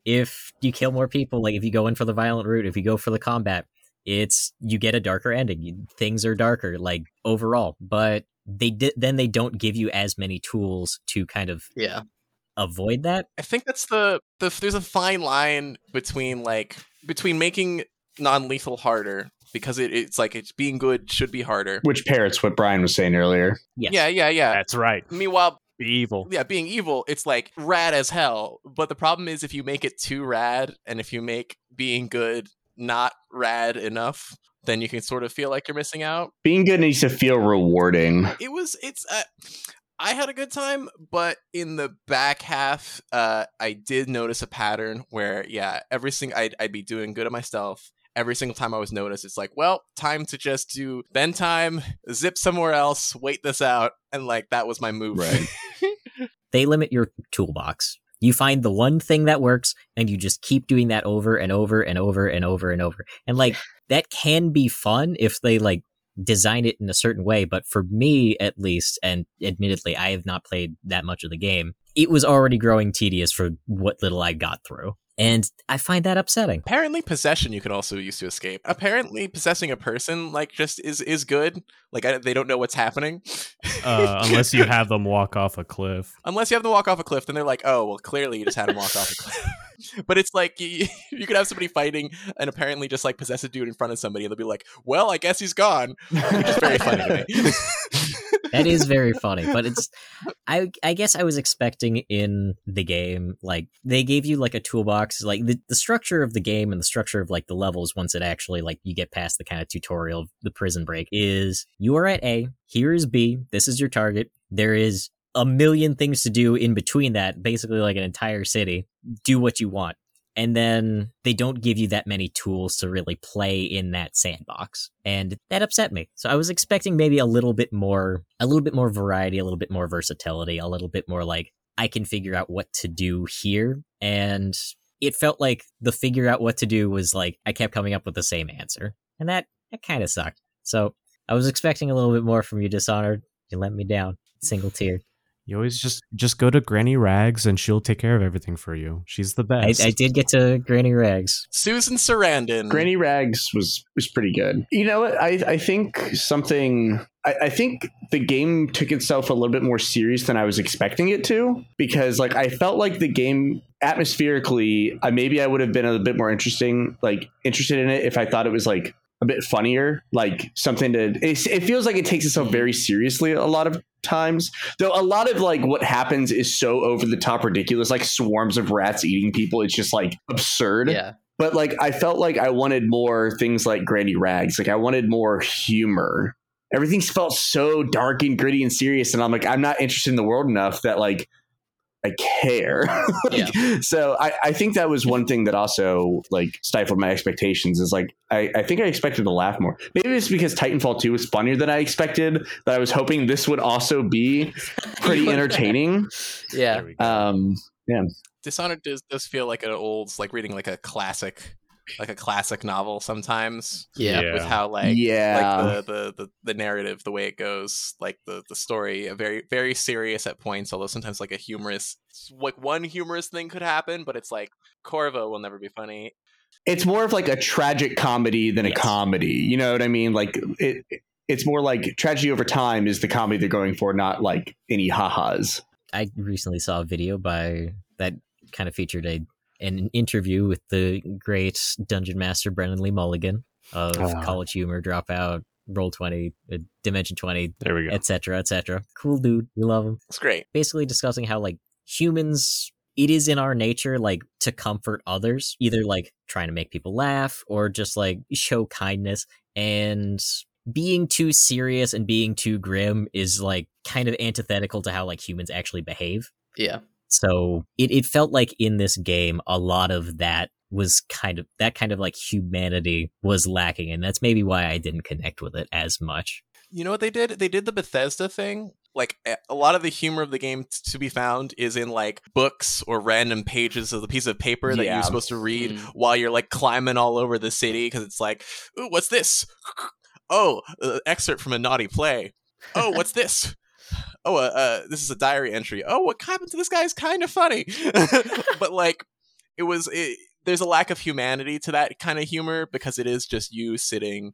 if you kill more people like if you go in for the violent route if you go for the combat it's you get a darker ending You- things are darker like overall but they did then they don't give you as many tools to kind of Yeah. avoid that I think that's the the there's a fine line between like between making non-lethal harder because it, it's like it's being good should be harder. Which parrots what Bryan was saying earlier. yes Yeah, yeah, yeah. That's right. Meanwhile, Be evil. yeah, being evil, it's like rad as hell. But the problem is if you make it too rad and if you make being good not rad enough, then you can sort of feel like you're missing out. Being good needs to feel rewarding. It was it's uh, I had a good time, but in the back half, uh, I did notice a pattern where, yeah, every single I'd, I'd be doing good at my stealth. Every single time I was noticed, it's like, well, time to just do bend time, zip somewhere else, wait this out, and like that was my move. Right. they limit your toolbox you find the one thing that works and you just keep doing that over and over and over and over and over and like that can be fun if they like design it in a certain way but for me at least and admittedly i have not played that much of the game it was already growing tedious for what little i got through and i find that upsetting Apparently, possession you can also use to escape. Apparently, possessing a person like just is is good. Like I, they don't know what's happening. Uh, unless you have them walk off a cliff. Unless you have them walk off a cliff, then they're like, oh, well, clearly you just had them walk off a cliff. but it's like you, you could have somebody fighting and apparently just like possess a dude in front of somebody, and they'll be like, well, I guess he's gone, which is very funny to me. That is very funny but it's i i guess i was expecting in the game like they gave you like a toolbox like the, the structure of the game and the structure of like the levels once it actually like you get past the kind of tutorial of the prison break is you are at a here is b this is your target there is a million things to do in between that basically like an entire city do what you want and then they don't give you that many tools to really play in that sandbox. And that upset me. So i was expecting maybe a little bit more a little bit more variety a little bit more versatility a little bit more like i can figure out what to do here. And it felt like the figure out what to do was like i kept coming up with the same answer. And that that kind of sucked. So i was expecting a little bit more from you dishonored. You let me down single tier You always just just go to Granny Rags and she'll take care of everything for you. She's the I, best. I did get to granny rags Susan Sarandon. Granny Rags was was pretty good. You know what? I I think something. I, I think the game took itself a little bit more serious than I was expecting it to because like I felt like the game atmospherically, I maybe I would have been a bit more interesting, like interested in it if I thought it was like a bit funnier, like something to. It, it feels like it takes itself hmm. very seriously a lot of times though a lot of like what happens is so over the top ridiculous like swarms of rats eating people it's just like absurd Yeah. but like I felt like I wanted more things like Granny Rags. Like I wanted more humor. Everything felt so dark and gritty and serious, and I'm like, I'm not interested in the world enough that like I care. Like, So I, I think that was one thing that also like stifled my expectations. Is like I, I think I expected to laugh more. Maybe it's because Titanfall 2 was funnier than I expected. That I was hoping this would also be pretty entertaining. Yeah. There we go. Um, Dishonored does, does feel like an old, like reading like a classic like a classic novel sometimes Yeah. with how like yeah. like the, the the the narrative the way it goes like the the story a very very serious at points although sometimes like a humorous like one humorous thing could happen but it's like corvo will never be funny it's more of like a tragic comedy than a comedy. You know what I mean? Like it. It's more like tragedy over time is the comedy they're going for, not like any ha-has. I recently saw a video by that kind of featured a an interview with the great dungeon master Brennan Lee Mulligan of Ah. College Humor, Dropout, Roll Twenty, uh, Dimension Twenty, There we go. etc., etc. Cool dude, we love him. it's great Basically discussing how like humans, it is in our nature like to comfort others, either like trying to make people laugh or just like show kindness and being too serious and being too grim is like kind of antithetical to how like humans actually behave. Yeah. So it, it felt like in this game, a lot of that was kind of that kind of like humanity was lacking. And that's maybe why I didn't connect with it as much. You know what they did? They did the Bethesda thing. Like a- a lot of the humor of the game t- to be found is in like books or random pages of the piece of paper that Yeah. you're supposed to read Mm. while you're like climbing all over the city because it's like, ooh, what's this? Oh, uh, excerpt from a naughty play. Oh, what's this? Oh, uh, uh, this is a diary entry. Oh, what happened to this guy is kind of funny, but like, it was. It, there's a lack of humanity to that kind of humor because it is just you sitting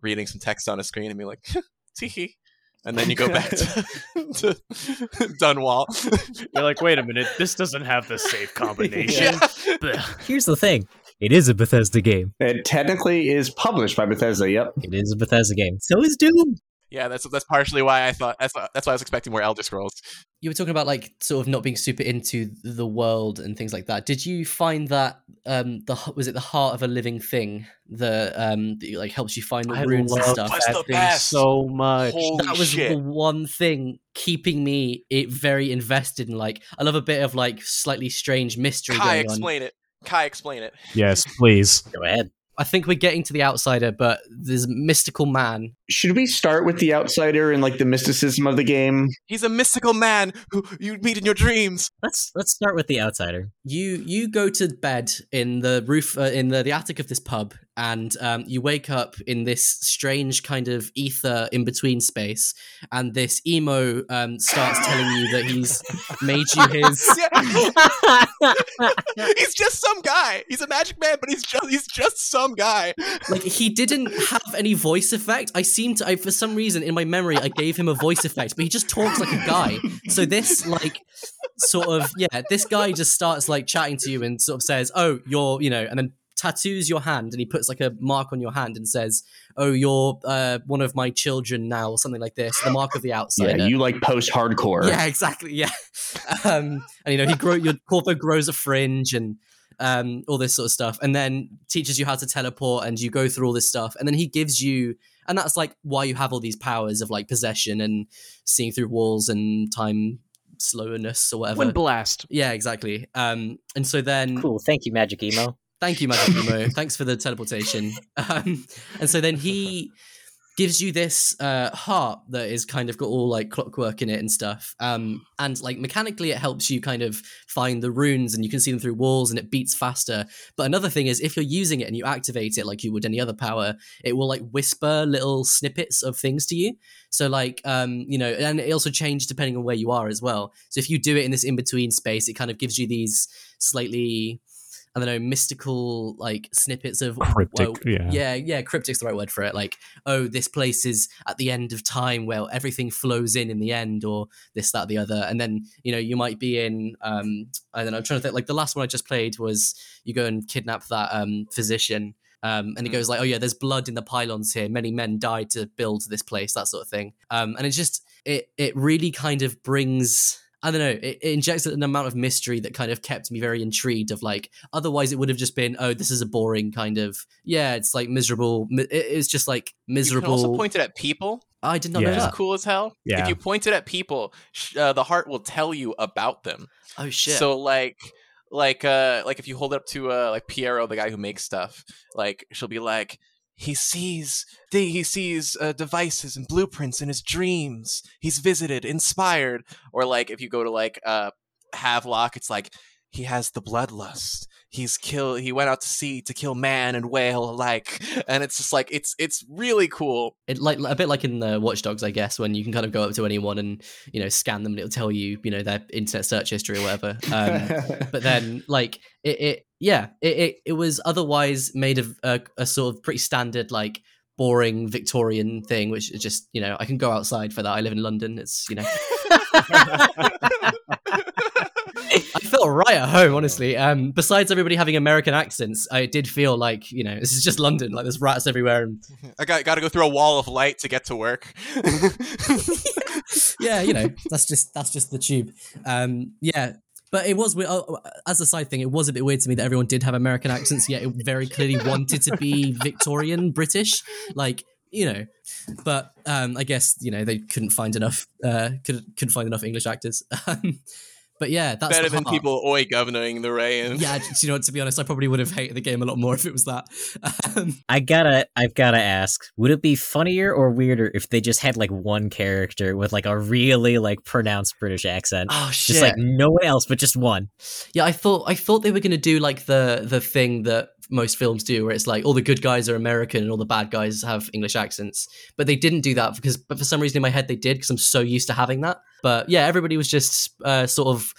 reading some text on a screen and be like, tee and then you go back to, to Dunwall. You're like, wait a minute, this doesn't have the safe combination. yeah. Here's the thing it is a Bethesda game. It technically is published by Bethesda. Yep. It is a Bethesda game. So is Doom. Yeah, that's that's partially why I thought that's that's why I was expecting more Elder Scrolls. You were talking about like sort of not being super into the world and things like that. Did you find that um the was it the heart of a living thing the um that like helps you find the I runes and love stuff? That's that the thing best. so much. Holy that was shit! the one thing keeping me it very invested in like I love a bit of like slightly strange mystery Cai, going on. explain it. Cai, explain it. Yes, please. Go ahead. I think we're getting to the outsider, but there's mystical man. Should we start with the outsider and like the mysticism of the game? He's a mystical man who you meet in your dreams. Let's let's start with the outsider. You you go to bed in the roof uh, in the, the attic of this pub, and um, you wake up in this strange kind of ether in between space, and this emo um, starts telling you that he's made you his. He's just some guy. He's a magic man, but he's just he's just some guy. like he didn't have any voice effect. I seem to, I, for some reason in my memory, I gave him a voice effect, but he just talks like a guy. So this like sort of yeah, this guy just starts like chatting to you and sort of says, "Oh, you're you know," and then tattoos your hand and he puts like a mark on your hand and says, "Oh, you're uh, one of my children now," or something like this. The mark of the outsider. Yeah, you like post-hardcore. Yeah, exactly. Yeah, um, and you know he grow your Corvo grows a fringe and um, all this sort of stuff, and then teaches you how to teleport, and you go through all this stuff, and then he gives you, and that's like why you have all these powers of like possession and seeing through walls and time slowness or whatever. Wind blast. yeah, exactly. Um, and so then Cool. Thank you, Magic Emo. Thank you, Magic. Thanks for the teleportation. Um, and so then he gives you this uh, heart that is kind of got all like clockwork in it and stuff. Um, and like mechanically, it helps you kind of find the runes and you can see them through walls and it beats faster. But another thing is, if you're using it and you activate it like you would any other power, it will like whisper little snippets of things to you. So like um, you know, and it also changes depending on where you are as well. So if you do it in this in between space, it kind of gives you these slightly I don't know, mystical like snippets of Cryptic, well, yeah. yeah, yeah, cryptic's the right word for it. Like, oh, this place is at the end of time where everything flows in in the end, or this, that, the other. And then you know you might be in, um, I don't know, I'm trying to think. Like the last one I just played was you go and kidnap that um physician. Um, and he Mm. goes like, "Oh yeah, there's blood in the pylons here. Many men died to build this place, that sort of thing." Um, and it's just it it really kind of brings I don't know. It, it injects an amount of mystery that kind of kept me very intrigued. Of like, otherwise it would have just been, oh, this is a boring kind of, yeah, it's like miserable. it- It's just like You miserable. can also point it at people. I did not Yeah. know Which is that. cool as hell. Yeah. If you point it at people, sh- uh, the heart will tell you about them. Oh shit! So like like uh like if you hold it up to uh like Piero, the guy who makes stuff, like she'll be like he sees he sees uh, devices and blueprints in his dreams. He's visited, inspired, or like if you go to like uh Havelock, it's like he has the bloodlust. He's kill he went out to sea to kill man and whale alike and it's just like it's it's really cool it like a bit like in the Watch Dogs, I guess, when you can kind of go up to anyone and you know scan them and it'll tell you you know their internet search history or whatever. Um, but then like it, it yeah it, it it was otherwise made of a, a sort of pretty standard like boring Victorian thing, which is just you know I can go outside for that. I live in London. It's you know. I felt right at home, honestly. Um, besides everybody having American accents, I did feel like you know this is just London. Like there's rats everywhere, and i got got to go through a wall of light to get to work yeah, you know that's just that's just the tube. Um, yeah, but it was oh, as a side thing, it was a bit weird to me that everyone did have American accents, yet it very clearly wanted to be Victorian British, like you know. But um, I guess you know they couldn't find enough uh, could, couldn't find enough English actors. But yeah, that's better the than heart. people oi governing the rain Yeah, do you know? To be honest, I probably would have hated the game a lot more if it was that. Um, I gotta, I've gotta ask: Would it be funnier or weirder if they just had like one character with like a really like pronounced British accent, oh shit! just like no one else, but just one? Yeah, I thought I thought they were going to do like the the thing that most films do, where it's like all the good guys are American and all the bad guys have English accents. But they didn't do that because, but for some reason in my head they did because I'm so used to having that. But yeah, everybody was just uh, sort of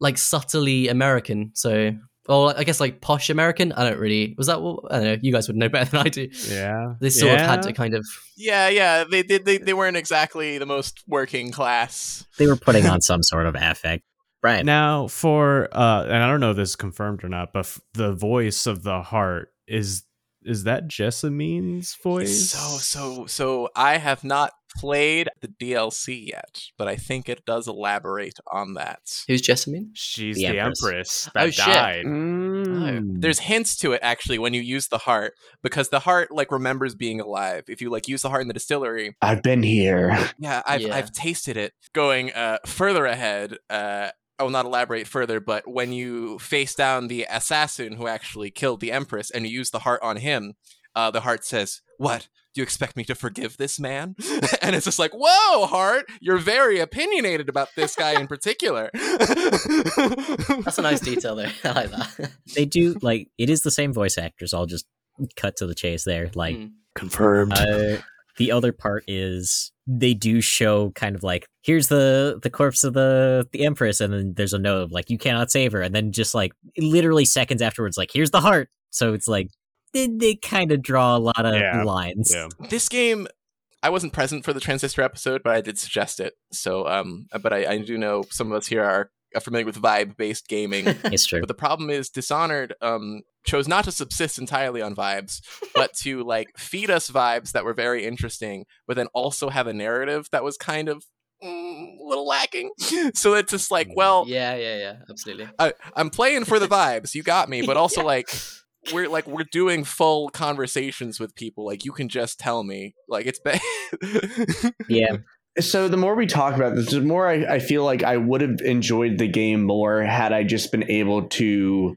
like subtly American. So, or I guess like posh American. I don't really. Was that? What, I don't know. You guys would know better than I do. Yeah. They sort of had to kind of. yeah yeah they did they, they weren't exactly the most working class They were putting on some sort of affect. Bryan, Now, for uh, and I don't know if this is confirmed or not, but f- the voice of the heart is is that Jessamine's voice? So so so I have not played the DLC yet, but I think it does elaborate on that. Who's Jessamine? she's The the, Empress. empress, Oh, that shit. died. Mm. There's hints to it actually when you use the heart because the heart like remembers being alive. If you like use the heart in the distillery, I've been here. yeah, I've Yeah. I've tasted it. Going uh further ahead, uh I will not elaborate further, but when you face down the assassin who actually killed the empress and you use the heart on him, uh the heart says, "What? Do you expect me to forgive this man?" and it's just like, "Whoa, heart, you're very opinionated about this guy in particular." That's a nice detail there. I like that. they do like it is the same voice actors. I'll just cut to the chase there. Like Mm. Confirmed. Uh, the other part is they do show kind of like here's the the corpse of the the empress, and then there's a note of like you cannot save her, and then just like literally seconds afterwards, like here's the heart. So it's like they, they kind of draw a lot of Yeah. lines. Yeah. this game i wasn't present for the transistor episode but i did suggest it so um but i, I do know some of us here are are familiar with vibe based gaming It's true. but the problem is dishonored um chose not to subsist entirely on vibes but to like feed us vibes that were very interesting but then also have a narrative that was kind of mm, a little lacking so it's just like well Yeah, yeah, yeah. Absolutely. I, I'm playing for the vibes. You got me. But also like we're like we're doing full conversations with people. Like you can just tell me. Like it's bad. Yeah, So the more we talk about this, the more I, I feel like I would have enjoyed the game more had I just been able to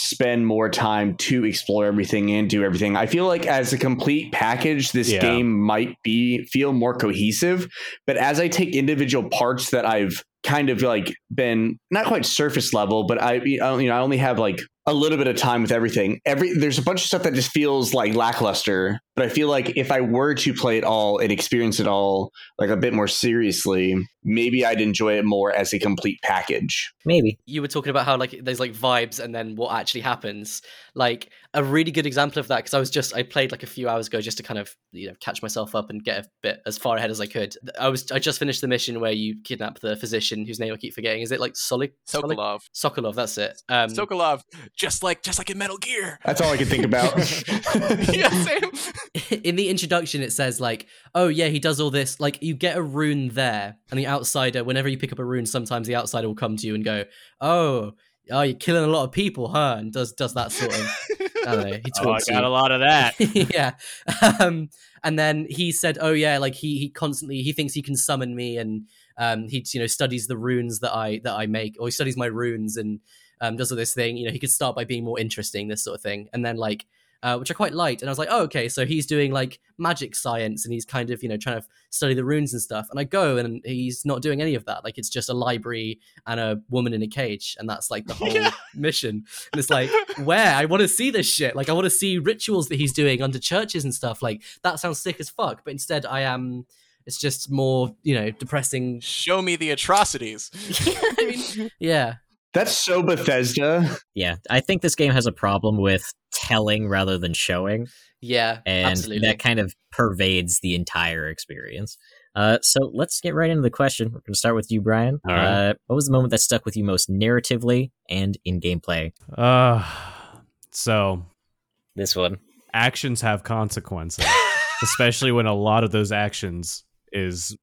spend more time to explore everything and do everything. I feel like as a complete package, this Yeah. game might be feel more cohesive. But as I take individual parts that I've kind of like been not quite surface level, but I you know I only have like a little bit of time with everything. Every there's a bunch of stuff that just feels like lackluster. But I feel like if I were to play it all and experience it all like a bit more seriously, maybe I'd enjoy it more as a complete package. maybe. you were talking about how like there's like vibes and then what actually happens like a really good example of that because i was just i played like a few hours ago just to kind of you know catch myself up and get a bit as far ahead as i could i was i just finished the mission where you kidnap the physician whose name i keep forgetting is it like solik Solik? Sokolov. sokolov that's it um Sokolov. Just like just like in Metal Gear. That's all I can think about. yeah, same. in the introduction it says like oh yeah he does all this like you get a rune there and the outsider whenever you pick up a rune sometimes the outsider will come to you and go oh oh you're killing a lot of people huh and does does that sort of i don't know he Oh, I got you. a lot of that. yeah um and then he said oh yeah like he he constantly he thinks he can summon me and um he you know studies the runes that i that i make or he studies my runes and um does all this thing you know he could start by being more interesting this sort of thing and then like uh, which I quite liked. And I was like, oh, okay, so he's doing like magic science and he's kind of, you know, trying to study the runes and stuff. And I go and he's not doing any of that. Like it's just a library and a woman in a cage. And that's like the whole Yeah. mission. And it's like, where? I want to see this shit. Like I want to see rituals that he's doing under churches and stuff. Like that sounds sick as fuck. But instead, I am. It's just more, you know, depressing. Show me the atrocities. I mean, yeah. That's so Bethesda. Yeah, I think this game has a problem with telling rather than showing, Yeah, and absolutely. that kind of pervades the entire experience. Uh, so let's get right into the question. We're going to start with you, Bryan. All right. Uh, what was the moment that stuck with you most narratively and in gameplay? Uh, so This one. actions have consequences, especially when a lot of those actions is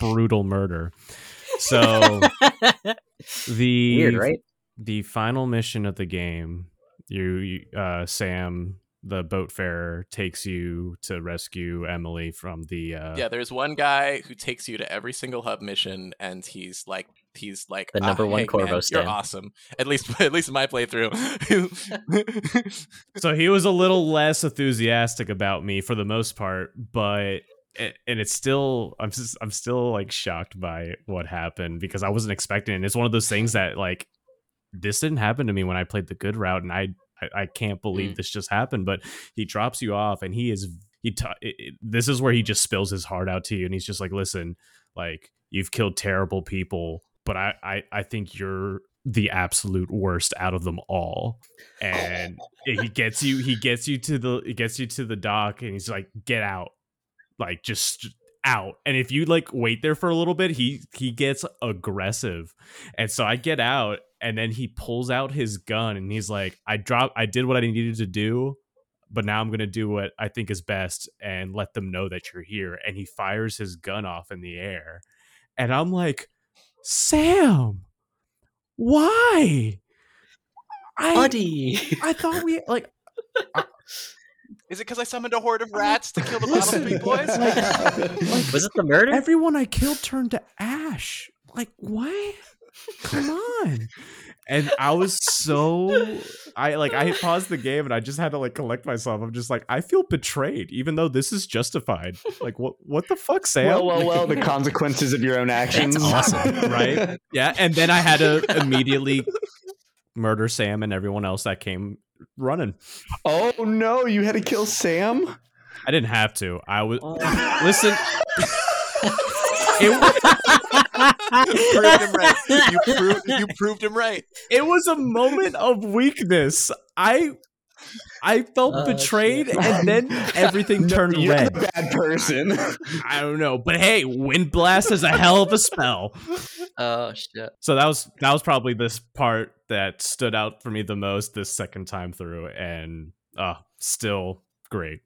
brutal murder. So the Weird, right? the final mission of the game, you, you uh, Sam, the boat farer, takes you to rescue Emily from the. Uh, yeah, there's one guy who takes you to every single hub mission, and he's like, he's like The number "Ah, one hey, Corvo man, You're awesome. At least, at least in my playthrough. so he was a little less enthusiastic about me for the most part, but and it's still I'm just I'm still like shocked by what happened because I wasn't expecting it. It's one of those things that like this didn't happen to me when I played the good route, and I I, I can't believe Mm. this just happened. But he drops you off, and he is he. T- it, it- this is where he just spills his heart out to you, and he's just like, "Listen, like you've killed terrible people, but I I, I think you're." the absolute worst out of them all and he gets you he gets you to the he gets you to the dock and he's like get out like just out and if you like wait there for a little bit he he gets aggressive and so i get out and then he pulls out his gun and he's like i drop i did what i needed to do but now i'm going to do what i think is best and let them know that you're here and he fires his gun off in the air and i'm like sam why I, Buddy. I thought we like Is it because I summoned a horde of rats to kill the bottom Listen, three boys? like Was it the murder? everyone I killed turned to ash. Like what? Come on. And I was so I like I paused the game and I just had to like collect myself. I'm just like I feel betrayed, even though this is justified. Like what what the fuck, Sam? well, well, well. The consequences of your own actions. awesome, right? Yeah, and then I had to immediately murder Sam and everyone else that came running. Oh no! You had to kill Sam. I didn't have to. I was Oh. listen. It, you proved him right. You proved, you proved him right. it was a moment of weakness. I I felt Oh, betrayed, shit. and then everything No, turned you're red. the bad person. I don't know, but hey, wind blast is a hell of a spell. Oh shit. So that was that was probably this part that stood out for me the most this second time through, and uh, still great.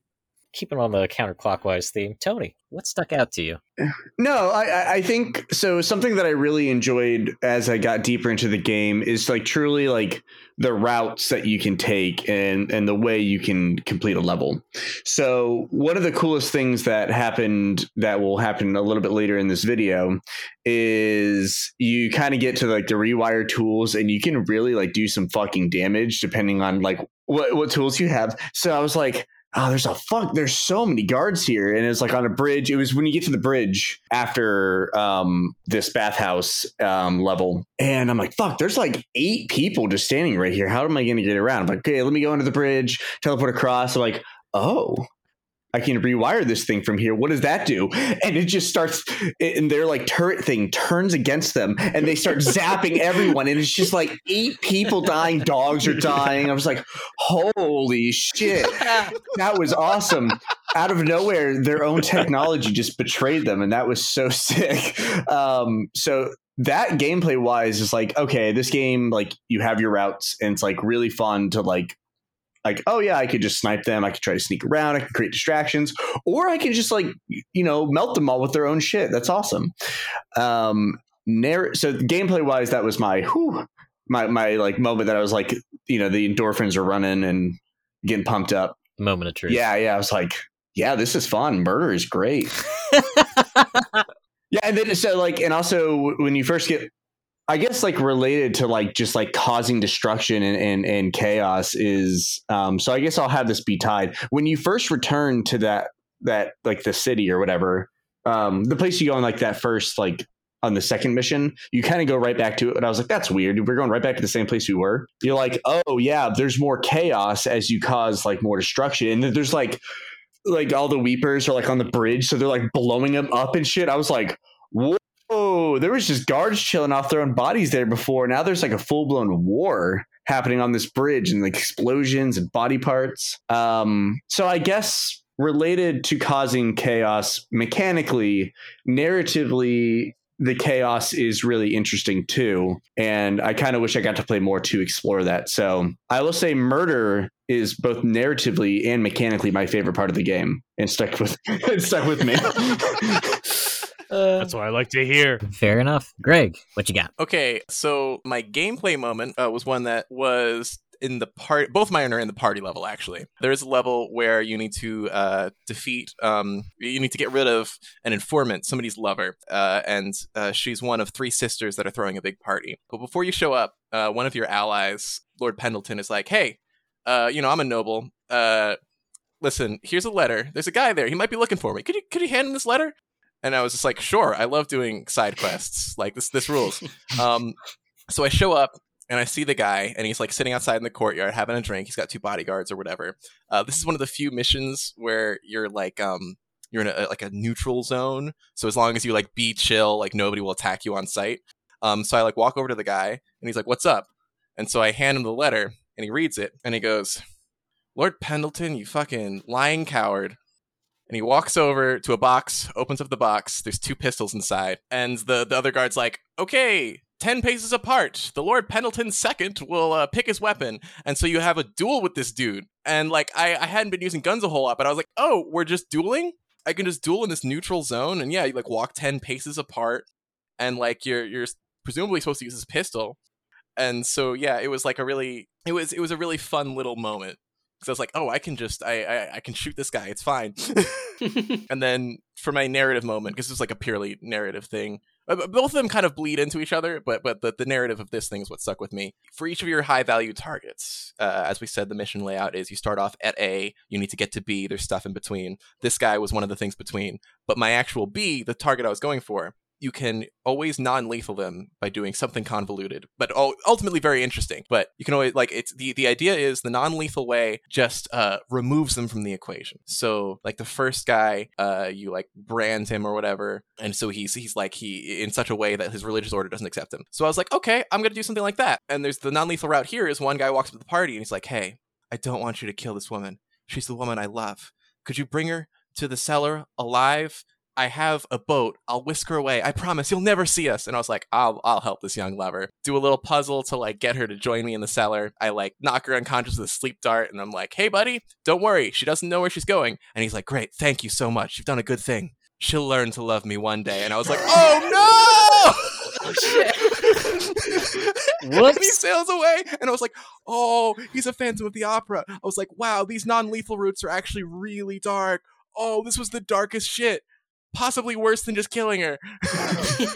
Keeping on the counterclockwise theme, Tony, what stuck out to you? No, I, I- think so. Something that I really enjoyed as I got deeper into the game is like truly like the routes that you can take and and the way you can complete a level. So one of the coolest things that happened that will happen a little bit later in this video is you kind of get to like the rewire tools and you can really like do some fucking damage depending on like what what tools you have. So I was like oh, there's a fuck, there's so many guards here. And it's like on a bridge. It was when you get to the bridge after um, this bathhouse um, level. And I'm like, fuck, there's like eight people just standing right here. How am I going to get around? I'm like, okay, let me go under the bridge, teleport across. I'm like, oh, I can rewire this thing from here. What does that do? And it just starts, and their like turret thing turns against them, and they start zapping everyone. And it's just like eight people dying, dogs are dying. I was like, holy shit, that was awesome. Out of nowhere, their own technology just betrayed them, and that was so sick. Um, so that gameplay wise is like, okay, this game, like you have your routes, and it's like really fun to like like, oh yeah, I could just snipe them. I could try to sneak around. I could create distractions, or I can just like, you know, melt them all with their own shit. That's awesome. Um, narr- so gameplay wise, that was my, whew, my, my like moment that I was like, you know, the endorphins are running and getting pumped up. Moment of truth. Yeah, yeah. I was like, yeah, this is fun. Murder is great. Yeah, and then so like, and also when you first get, I guess like related to like just like causing destruction and, and, and chaos is um so I guess I'll have this be tied. When you first return to that that like the city or whatever, um the place you go on like that first like on the second mission, you kind of go right back to it. And I was like, that's weird. We're going right back to the same place we were. You're like, oh yeah, there's more chaos as you cause like more destruction. And there's like like all the weepers are like on the bridge, so they're like blowing them up and shit. I was like, there was just guards chilling off throwing bodies there before. Now there's like a full blown war happening on this bridge and like explosions and body parts. Um, so I guess related to causing chaos mechanically, narratively, the chaos is really interesting too. And I kind of wish I got to play more to explore that. So I will say murder is both narratively and mechanically my favorite part of the game and stuck with it stuck with me. That's what I like to hear. Fair enough. Greg, what you got? Okay, so my gameplay moment uh, was one that was in the part. Both mine are in the party level. Actually, there is a level where you need to uh, defeat. Um, you need to get rid of an informant, somebody's lover, uh, and uh, she's one of three sisters that are throwing a big party. But before you show up, uh, one of your allies, Lord Pendleton, is like, "Hey, uh, you know, I'm a noble. Uh, listen, here's a letter. There's a guy there. He might be looking for me. Could you could you hand him this letter?" And I was just like, "Sure. I love doing side quests. Like this this rules." Um, so I show up and I see the guy, and he's like sitting outside in the courtyard having a drink. He's got two bodyguards or whatever. Uh, this is one of the few missions where you're like um you're in a, like a neutral zone. So as long as you like be chill, like nobody will attack you on sight. Um, so I like walk over to the guy, and he's like, "What's up?" And so I hand him the letter, and he reads it, and he goes, "Lord Pendleton, you fucking lying coward." And he walks over to a box, opens up the box. There's two pistols inside, and the the other guard's like, "Okay, 10 paces apart. The Lord Pendleton second will uh, pick his weapon. And so you have a duel with this dude. And like, I, I hadn't been using guns a whole lot, but I was like, oh, we're just dueling? I can just duel in this neutral zone. And yeah, you like walk 10 paces apart. And like, you're, you're presumably supposed to use this pistol. And so, yeah, it was like a really, it was, it was a really fun little moment. Cause I was like, oh, I can just, I, I, I can shoot this guy. It's fine. and then for my narrative moment, because it was like a purely narrative thing, uh, both of them kind of bleed into each other, but but the, the narrative of this thing is what stuck with me. For each of your high value targets, uh, as we said, the mission layout is you start off at A, you need to get to B, there's stuff in between. This guy was one of the things between, but my actual B, the target I was going for, you can always non-lethal them by doing something convoluted, but ultimately very interesting. But you can always like it's the the idea is the non-lethal way just uh, removes them from the equation. So like the first guy, uh, you like brand him or whatever, and so he's he's like he in such a way that his religious order doesn't accept him. So I was like, okay, I'm gonna do something like that. And there's the non-lethal route here is one guy walks up to the party and he's like, hey, I don't want you to kill this woman. She's the woman I love. Could you bring her to the cellar alive? I have a boat. I'll whisk her away. I promise you'll never see us. And I was like, I'll I'll help this young lover. Do a little puzzle to like get her to join me in the cellar. I like knock her unconscious with a sleep dart, and I'm like, hey buddy, don't worry. She doesn't know where she's going. And he's like, Great, thank you so much. You've done a good thing. She'll learn to love me one day. And I was like, Oh no! oh shit. and he sails away, and I was like, "Oh, he's a Phantom of the Opera." I was like, "Wow, these non-lethal routes are actually really dark." Oh, this was the darkest shit possibly worse than just killing her.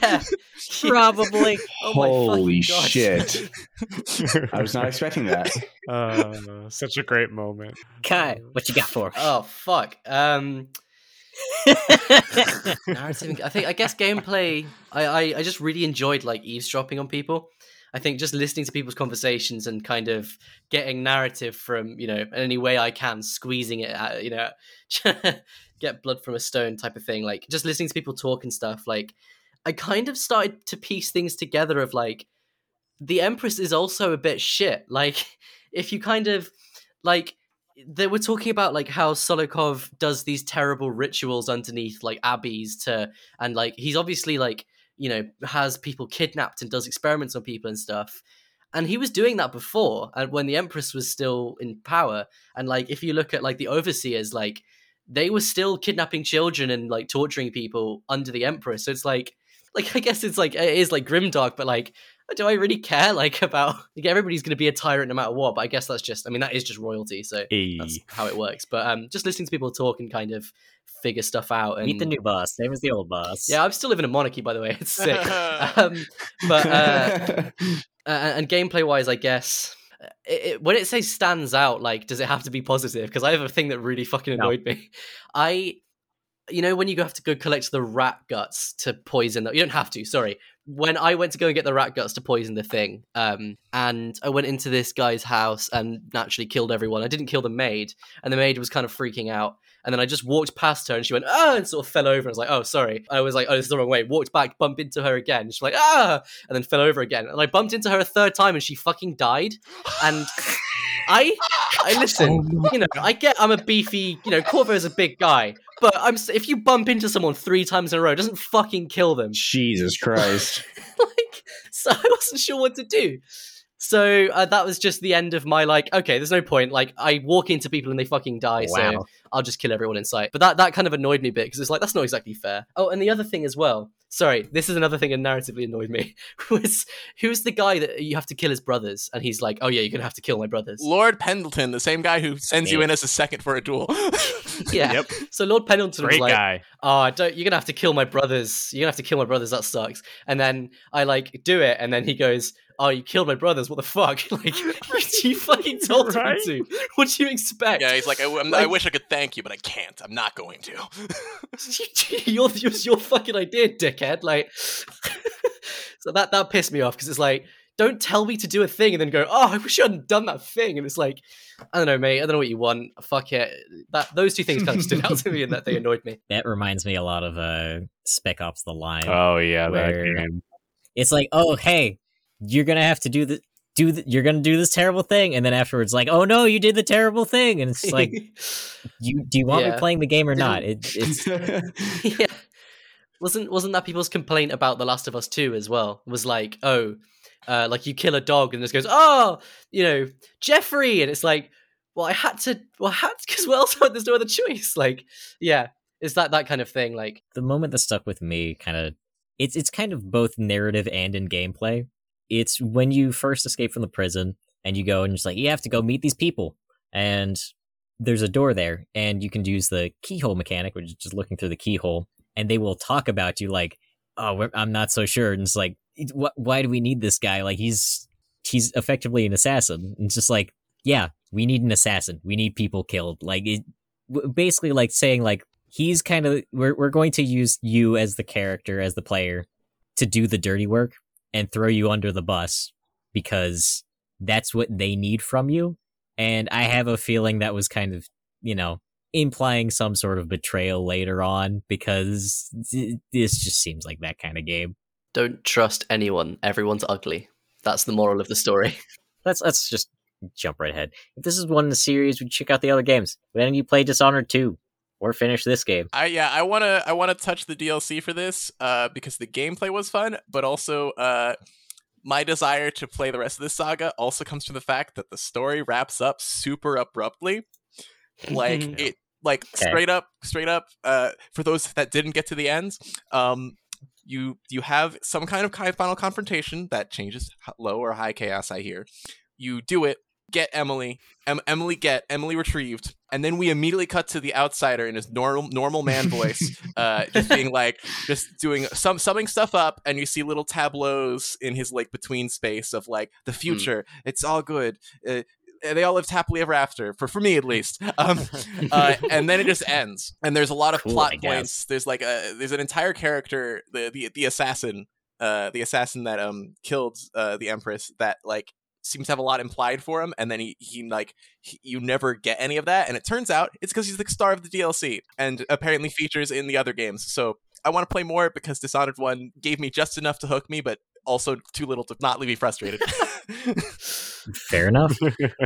yeah, probably. Oh Holy fucking shit. I was not expecting that. Uh, such a great moment. Cai, what you got for? us? Oh fuck. Um narrative I think I guess gameplay I, I I just really enjoyed like eavesdropping on people. I think just listening to people's conversations and kind of getting narrative from, you know, any way I can, squeezing it out, you know, get blood from a stone type of thing. Like just listening to people talk and stuff, like I kind of started to piece things together of like the Empress is also a bit shit. Like if you kind of like they were talking about like how Solokov does these terrible rituals underneath like abbeys to and like he's obviously like you know has people kidnapped and does experiments on people and stuff and he was doing that before and when the empress was still in power and like if you look at like the overseers like they were still kidnapping children and like torturing people under the emperor so it's like like i guess it's like it is like grimdark but like do I really care like about like, everybody's going to be a tyrant no matter what? But I guess that's just I mean that is just royalty, so Hey. that's how it works. But um, just listening to people talk and kind of figure stuff out and Meet the new boss, same as the old boss. yeah, I'm still living in a monarchy by the way. It's sick. um, but uh, uh, and gameplay wise, I guess. It, it, when it says stands out, like, does it have to be positive? Because I have a thing that really fucking No. annoyed me. I, you know, when you have to go collect the rat guts to poison, the, you don't have to. Sorry. When I went to go and get the rat guts to poison the thing, um, and I went into this guy's house and naturally killed everyone. I didn't kill the maid, and the maid was kind of freaking out. And then I just walked past her and she went, ah, and sort of fell over. I was like, oh, sorry. I was like, oh, this is the wrong way. Walked back, bumped into her again. She's like, ah, and then fell over again. And I bumped into her a third time and she fucking died. And I, I listen, you know, I get I'm a beefy, you know, Corvo's a big guy. But I'm if you bump into someone three times in a row, it doesn't fucking kill them. Jesus Christ. like, so I wasn't sure what to do. So uh, that was just the end of my like. Okay, there's no point. Like I walk into people and they fucking die. So I'll just kill everyone in sight. But that that kind of annoyed me a bit because it's like that's not exactly fair. Oh, and the other thing as well. Sorry, this is another thing that narratively annoyed me. Was who's the guy that you have to kill his brothers? And he's like, oh yeah, you're gonna have to kill my brothers. Lord Pendleton, the same guy who sends you in as a second for a duel. yeah. Yep. So Lord Pendleton was like, guy. oh, don't, you're gonna have to kill my brothers. You're gonna have to kill my brothers. That sucks. And then I like do it, and then he goes, "Oh, you killed my brothers. What the fuck? like you fucking told Right? me to. What do you expect? yeah, he's like, I, I'm- I wish I could thank you, but I can't. I'm not going to. your, your your fucking idea, dickhead. Like, so that that pissed me off because it's like, don't tell me to do a thing and then go, oh, I wish you hadn't done that thing. And it's like, I don't know, mate. I don't know what you want. Fuck it. That those two things kind of stood out to me and that they annoyed me. That reminds me a lot of uh, Spec Ops: The Line. Oh yeah, that game. it's like, oh hey, you're gonna have to do the do the, you're gonna do this terrible thing, and then afterwards, like, oh no, you did the terrible thing, and it's like, you do you want Yeah. me playing the game or not? It, it's yeah. Wasn't wasn't that people's complaint about The Last of Us 2 as well? Was like, oh, uh, like you kill a dog and this goes, oh, you know, Jeffrey, and it's like, well, I had to, well, I had because well, else? There's no other choice. Like, yeah, it's that that kind of thing. Like, the moment that stuck with me kind of it's it's kind of both narrative and in gameplay. It's when you first escape from the prison and you go and just like you have to go meet these people. And there's a door there and you can use the keyhole mechanic which is just looking through the keyhole and they will talk about you like oh I'm not so sure. And it's like wh- why do we need this guy? Like he's he's effectively an assassin. And it's just like yeah we need an assassin. We need people killed. Like it basically like saying like he's kind of we're we're going to use you as the character as the player to do the dirty work and throw you under the bus because that's what they need from you and i have a feeling that was kind of you know implying some sort of betrayal later on because this just seems like that kind of game don't trust anyone. Everyone's ugly. That's the moral of the story. let's let's just jump right ahead if this is one in the series we check out the other games then you play dishonored 2 or finish this game I yeah, I wanna I wanna touch the DLC for this, uh, because the gameplay was fun, but also uh my desire to play the rest of this saga also comes from the fact that the story wraps up super abruptly. Like it like Okay. straight up straight up uh for those that didn't get to the end, um you you have some kind of final confrontation that changes low or high chaos I hear. You do it, get Emily, em- Emily get Emily retrieved, and then we immediately cut to the outsider in his normal normal man voice, uh, just being like, just doing some summing stuff up, and you see little tableaus in his like between space of like the future. It's all good. Uh, they all lived happily ever after, for for me at least. Um, uh, and then it just ends. And there's a lot of Cool, plot points. There's like a there's an entire character, the the the assassin, uh, the assassin that um killed uh the empress that like seems to have a lot implied for him and then he, he like he, you never get any of that and it turns out it's because he's the star of the dlc and apparently features in the other games. So i want to play more because dishonored 1 gave me just enough to hook me but also too little to not leave me frustrated. Fair enough.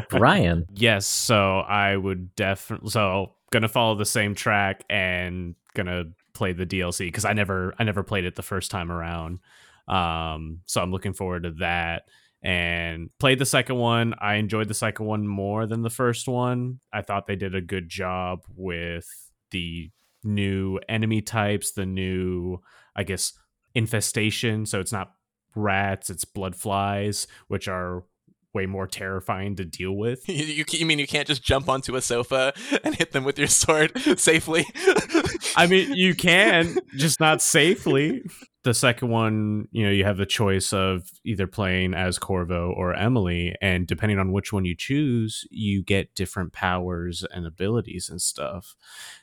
Bryan. Yes, so I would definitely so gonna follow the same track and gonna play the DLC because I never I never played it the first time around. Um, so I'm looking forward to that and played the second one. I enjoyed the second one more than the first one. I thought they did a good job with the new enemy types, the new I guess infestation. So it's not rats, it's blood flies, which are way more terrifying to deal with. You, you, you mean you can't just jump onto a sofa and hit them with your sword safely? I mean, you can, just not safely. The second one, you know, you have the choice of either playing as Corvo or Emily, and depending on which one you choose, you get different powers and abilities and stuff.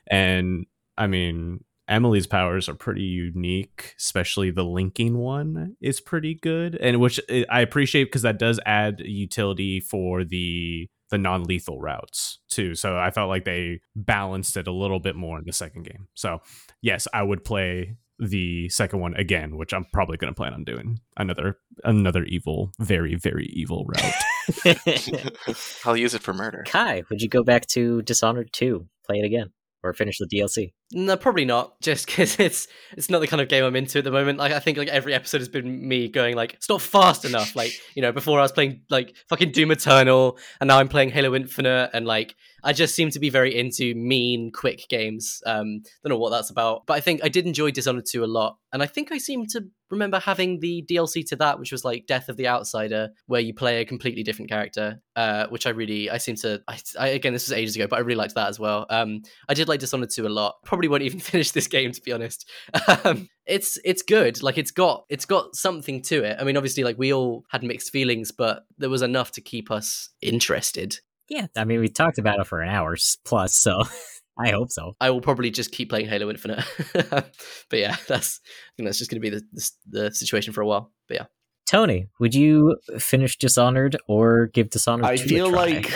And I mean, Emily's powers are pretty unique, especially the linking one is pretty good, and which eh, I appreciate because that does add utility for the the non-lethal routes too. So I felt like they balanced it a little bit more in the second game. So yes, I would play the second one again, which I'm probably going to plan on doing another another evil, very very evil route. I'll use it for murder. Cai, would you go back to Dishonored 2? Play it again or finish the DLC? No, probably not. Just because it's it's not the kind of game I'm into at the moment. Like I think like every episode has been me going like it's not fast enough. Like you know before I was playing like fucking Doom Eternal, and now I'm playing Halo Infinite, and like I just seem to be very into mean, quick games. Um, don't know what that's about, but I think I did enjoy Dishonored 2 a lot, and I think I seem to remember having the DLC to that, which was like Death of the Outsider, where you play a completely different character, uh, which I really, I seem to, I, I, again, this was ages ago, but I really liked that as well. Um, I did like Dishonored 2 a lot. Probably won't even finish this game to be honest. Um, it's it's good. Like it's got it's got something to it. I mean, obviously, like we all had mixed feelings, but there was enough to keep us interested. Yeah, I mean, we talked about it for an hour plus, so I hope so. I will probably just keep playing Halo Infinite. but yeah, that's I think that's just going to be the, the the situation for a while. But yeah. Tony, would you finish Dishonored or give Dishonored? I 2 a feel try? like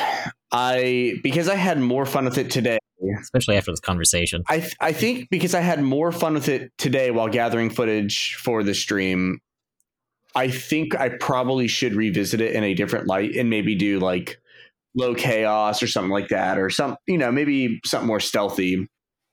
I because I had more fun with it today. especially after this conversation. I th- I think because I had more fun with it today while gathering footage for the stream. I think I probably should revisit it in a different light and maybe do like low chaos or something like that, or some you know maybe something more stealthy.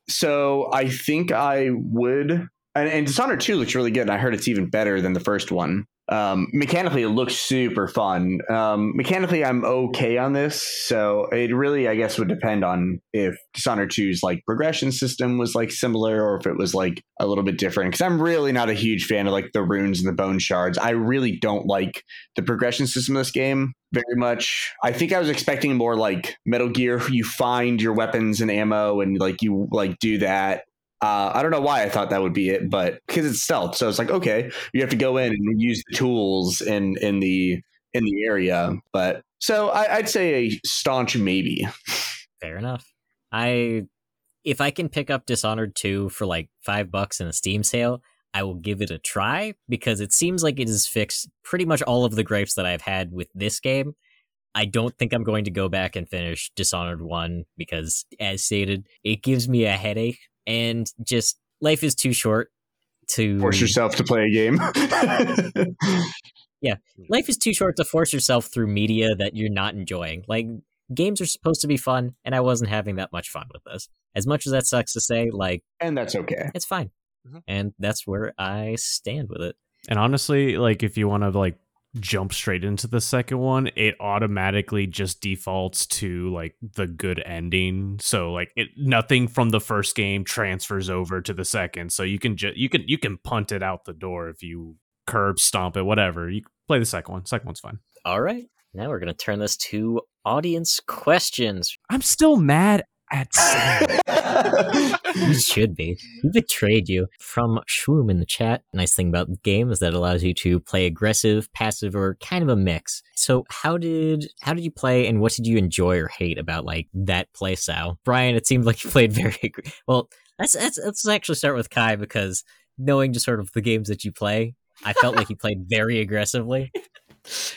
So I think I would. And, and Dishonored 2 looks really good. And I heard it's even better than the first one. Um, mechanically, it looks super fun. Um, mechanically, I'm okay on this. So it really, I guess, would depend on if Dishonored 2's like progression system was like similar or if it was like a little bit different. Because I'm really not a huge fan of like the runes and the bone shards. I really don't like the progression system of this game very much. I think I was expecting more like Metal Gear. You find your weapons and ammo and like you like do that. Uh, I don't know why I thought that would be it, but because it's stealth, so it's like okay, you have to go in and use the tools in in the in the area. But so I, I'd say a staunch maybe. Fair enough. I if I can pick up Dishonored 2 for like five bucks in a Steam sale, I will give it a try because it seems like it has fixed pretty much all of the gripes that I've had with this game. I don't think I'm going to go back and finish Dishonored 1 because, as stated, it gives me a headache and just life is too short to Force yourself to play a game. Yeah, life is too short to force yourself through media that you're not enjoying. Like games are supposed to be fun, and I wasn't having that much fun with this. As much as that sucks to say, like and that's okay. it's fine, Mhm. and that's where I stand with it. And honestly, like if you want to like jump straight into the second one, it automatically just defaults to like the good ending. So like it nothing from the first game transfers over to the second. So you can just you can you can punt it out the door if you curb stomp it, whatever. You play the second one. Second one's fine. All right, now we're gonna turn this to audience questions. I'm still mad at Sam. You should be. We betrayed you. From Shwoom in the chat, nice thing about the game is that it allows you to play aggressive, passive, or kind of a mix. So how did how did you play and what did you enjoy or hate about like that play style? Bryan, it seemed like you played very well. Let's, let's let's actually start with Cai because knowing just sort of the games that you play, I felt like you played very aggressively.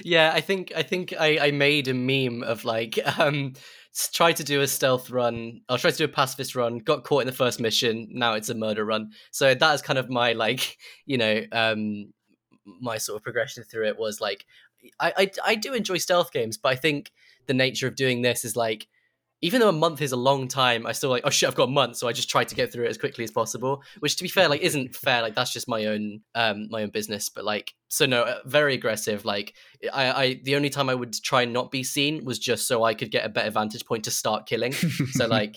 yeah, I think I think I, I made a meme of like um try to do a stealth run. I'll try to do a pacifist run. Got caught in the first mission. Now it's a murder run. So that is kind of my like you know um my sort of progression through it was like I I, I do enjoy stealth games, but I think the nature of doing this is like even though a month is a long time, I still like, oh shit, I've got a month, so I just try to get through it as quickly as possible. Which, to be fair, like isn't fair. Like that's just my own, um, my own business. But like, so no, uh, very aggressive. Like, I, I, the only time I would try and not be seen was just so I could get a better vantage point to start killing. so like,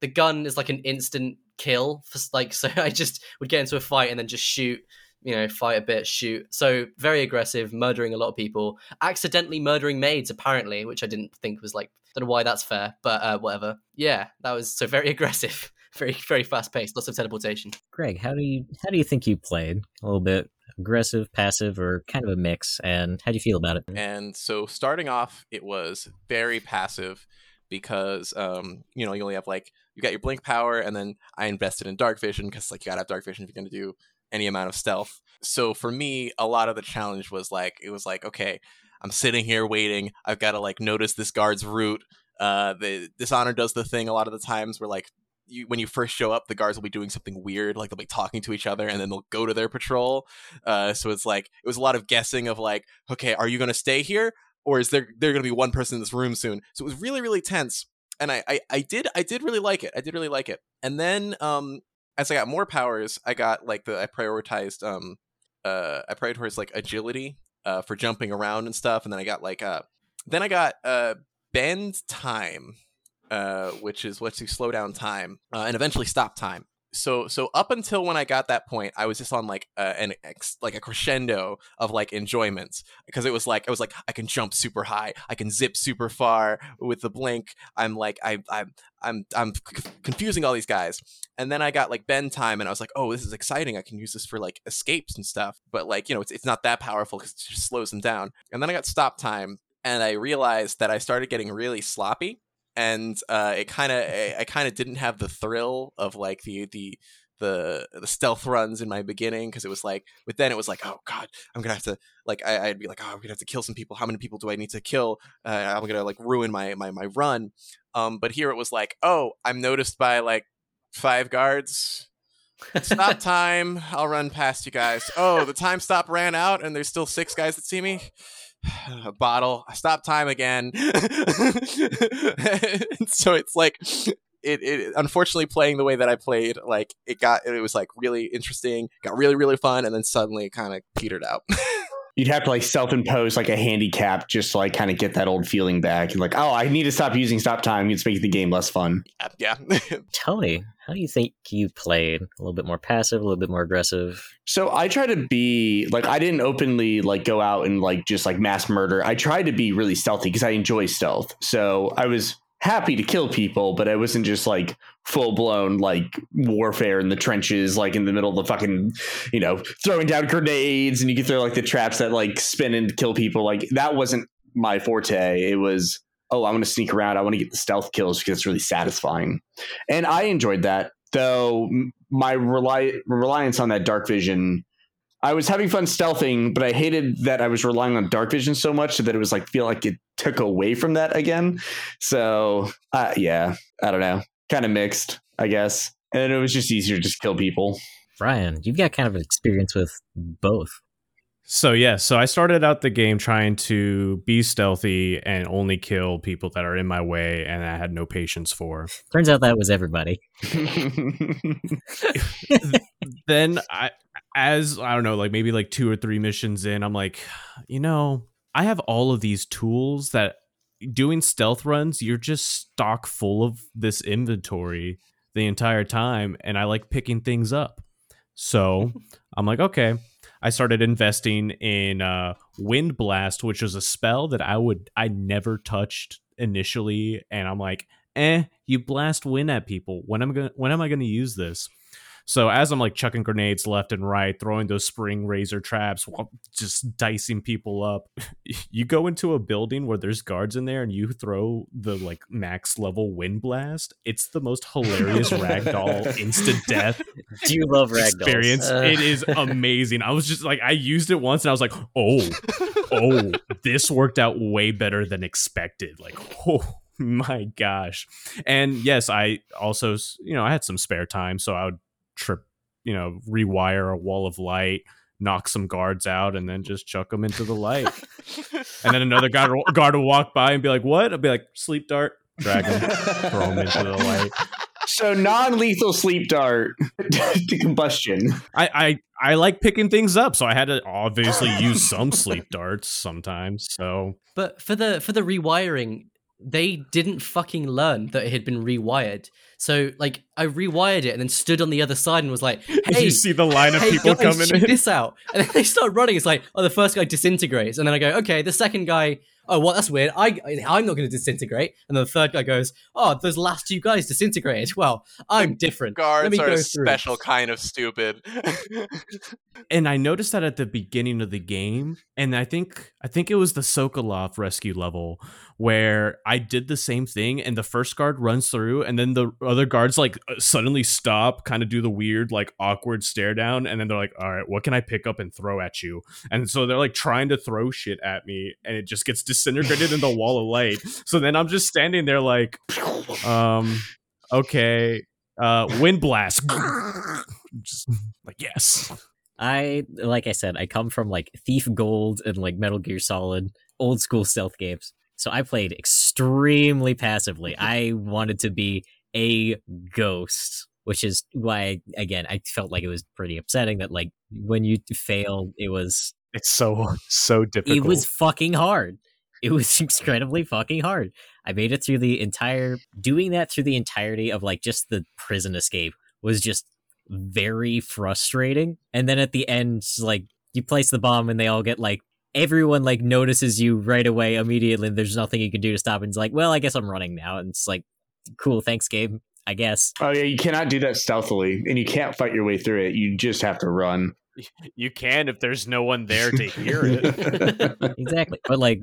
the gun is like an instant kill. For, like, so I just would get into a fight and then just shoot you know, fight a bit, shoot. So very aggressive, murdering a lot of people, accidentally murdering maids apparently, which I didn't think was like don't know why that's fair, but uh, whatever. Yeah, that was so very aggressive, very very fast paced, lots of teleportation. Greg, how do you how do you think you played? A little bit aggressive, passive, or kind of a mix? And how do you feel about it? And so starting off, it was very passive because um, you know you only have like you got your blink power, and then I invested in dark vision because like you gotta have dark vision if you're gonna do any amount of stealth. So for me, a lot of the challenge was like it was like okay, I'm sitting here waiting. I've got to like notice this guard's route. Uh, the dishonor does the thing a lot of the times where like you, when you first show up, the guards will be doing something weird, like they'll be talking to each other, and then they'll go to their patrol. Uh, so it's like it was a lot of guessing of like, okay, are you going to stay here, or is there there going to be one person in this room soon? So it was really really tense, and I, I I did I did really like it. I did really like it. And then um as I got more powers, I got like the I prioritized um uh I prioritized like agility uh for jumping around and stuff, and then I got like uh then I got uh bend time uh, which is what to slow down time uh, and eventually stop time. So so up until when I got that point, I was just on like an ex- like a crescendo of like enjoyments because it was like I was like I can jump super high, I can zip super far with the blink. I'm like I I'm I'm I'm c- confusing all these guys, and then I got like bend time, and I was like, oh, this is exciting. I can use this for like escapes and stuff. But like you know, it's it's not that powerful because it just slows them down. And then I got stop time, and I realized that I started getting really sloppy and uh, it kind of I, kind of didn't have the thrill of like the the the the stealth runs in my beginning because it was like but then it was like oh god i'm gonna have to like I, would be like oh i'm gonna have to kill some people. How many people do i need to kill? Uh, i'm gonna like ruin my my my run. Um but here it was like oh i'm noticed by like five guards. Stop time. I'll run past you guys. Oh the time stop ran out and there's still six guys that see me a bottle. Stop time again. so it's like it, it unfortunately playing the way that I played, like it got it was like really interesting, got really, really fun, and then suddenly it kind of petered out. You'd have to like self-impose like a handicap just to like kind of get that old feeling back. And like, oh, I need to stop using stop time. It's making the game less fun. Yeah. Tony, how do you think you played? A little bit more passive, a little bit more aggressive? So I try to be like I didn't openly like go out and like just like mass murder. I tried to be really stealthy because I enjoy stealth. So I was happy to kill people, but I wasn't just like full blown like warfare in the trenches, like in the middle of the fucking, you know, throwing down grenades and you can throw like the traps that like spin and kill people. Like that wasn't my forte. It was, oh, I want to sneak around. I want to get the stealth kills because it's really satisfying. And I enjoyed that, though my rely- reliance on that dark vision I was having fun stealthing, but I hated that I was relying on dark vision so much that it was like feel like it took away from that again. So uh, yeah, I don't know, kind of mixed, I guess. And it was just easier to just kill people. Bryan, you've got kind of an experience with both. So yeah, so I started out the game trying to be stealthy and only kill people that are in my way and I had no patience for. Turns out that was everybody. then I as I don't know, like maybe like two or three missions in, I'm like, you know, I have all of these tools that doing stealth runs, you're just stock full of this inventory the entire time, and I like picking things up. So I'm like, okay. I started investing in uh, Wind Blast, which was a spell that I would I never touched initially, and I'm like, eh, you blast wind at people. When am I gonna when am I gonna use this? So as I'm like chucking grenades left and right, throwing those spring razor traps, just dicing people up, you go into a building where there's guards in there and you throw the like max level wind blast. It's the most hilarious ragdoll instant death. Do you love ragdoll experience? Uh. It is amazing. I was just like, I used it once and I was like, oh, oh, this worked out way better than expected. Like, oh my gosh. And yes, I also, you know, I had some spare time, so I would trip, you know, rewire a wall of light, knock some guards out, and then just chuck them into the light. and then another guard guard will walk by and be like, "What?" I'll be like, "Sleep dart." Drag him, throw him into the light. So non-lethal sleep dart to combustion. I, I I like picking things up, so I had to obviously use some sleep darts sometimes. So, but for the for the rewiring, they didn't fucking learn that it had been rewired. So like I rewired it and then stood on the other side and was like, Did "Hey, you see the line of hey people guys, coming check in? this out. And then they start running. It's like, oh, the first guy disintegrates, and then I go, okay, the second guy, oh, what? That's weird. I I'm not going to disintegrate. And then the third guy goes, oh, those last two guys disintegrated. Well, I'm different. Let Guards me are go a through. special kind of stupid. and I noticed that at the beginning of the game, and I think I think it was the Sokolov rescue level where I did the same thing, and the first guard runs through, and then the other guards like uh, suddenly stop, kind of do the weird like awkward stare down, and then they're like, "All right, what can I pick up and throw at you?" And so they're like trying to throw shit at me, and it just gets disintegrated in the wall of light. So then I'm just standing there like, um, okay, uh, wind blast, just like yes. I like I said, I come from like Thief Gold and like Metal Gear Solid, old school stealth games. So I played extremely passively. I wanted to be a ghost, which is why again I felt like it was pretty upsetting that like when you failed, it was It's so so difficult. it was fucking hard. It was incredibly fucking hard. I made it through the entire doing that through the entirety of like just the prison escape was just very frustrating. And then at the end, like you place the bomb and they all get like everyone like notices you right away immediately. And there's nothing you can do to stop. And it's like, well, I guess I'm running now. And it's like, cool, thanks, Gabe. I guess. Oh yeah, you cannot do that stealthily, and you can't fight your way through it. You just have to run. you can if there's no one there to hear it. exactly. But like,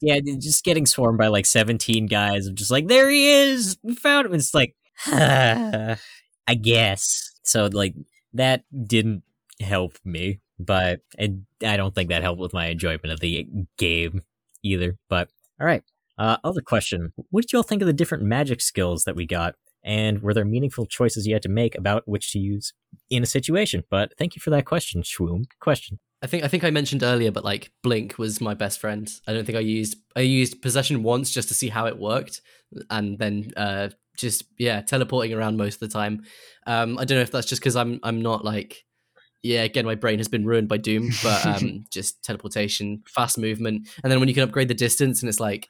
yeah, just getting swarmed by like 17 guys. I'm just like, there he is. We found him. It's like, I guess. So like that didn't help me, but and I don't think that helped with my enjoyment of the game either. But all right. Uh, other question: What did y'all think of the different magic skills that we got? And were there meaningful choices you had to make about which to use in a situation? But thank you for that question, Shwoom. Question. I think I think I mentioned earlier, but like Blink was my best friend. I don't think I used I used possession once just to see how it worked, and then uh, just yeah, teleporting around most of the time. Um, I don't know if that's just because I'm I'm not like yeah, again my brain has been ruined by Doom, but um, just teleportation, fast movement, and then when you can upgrade the distance, and it's like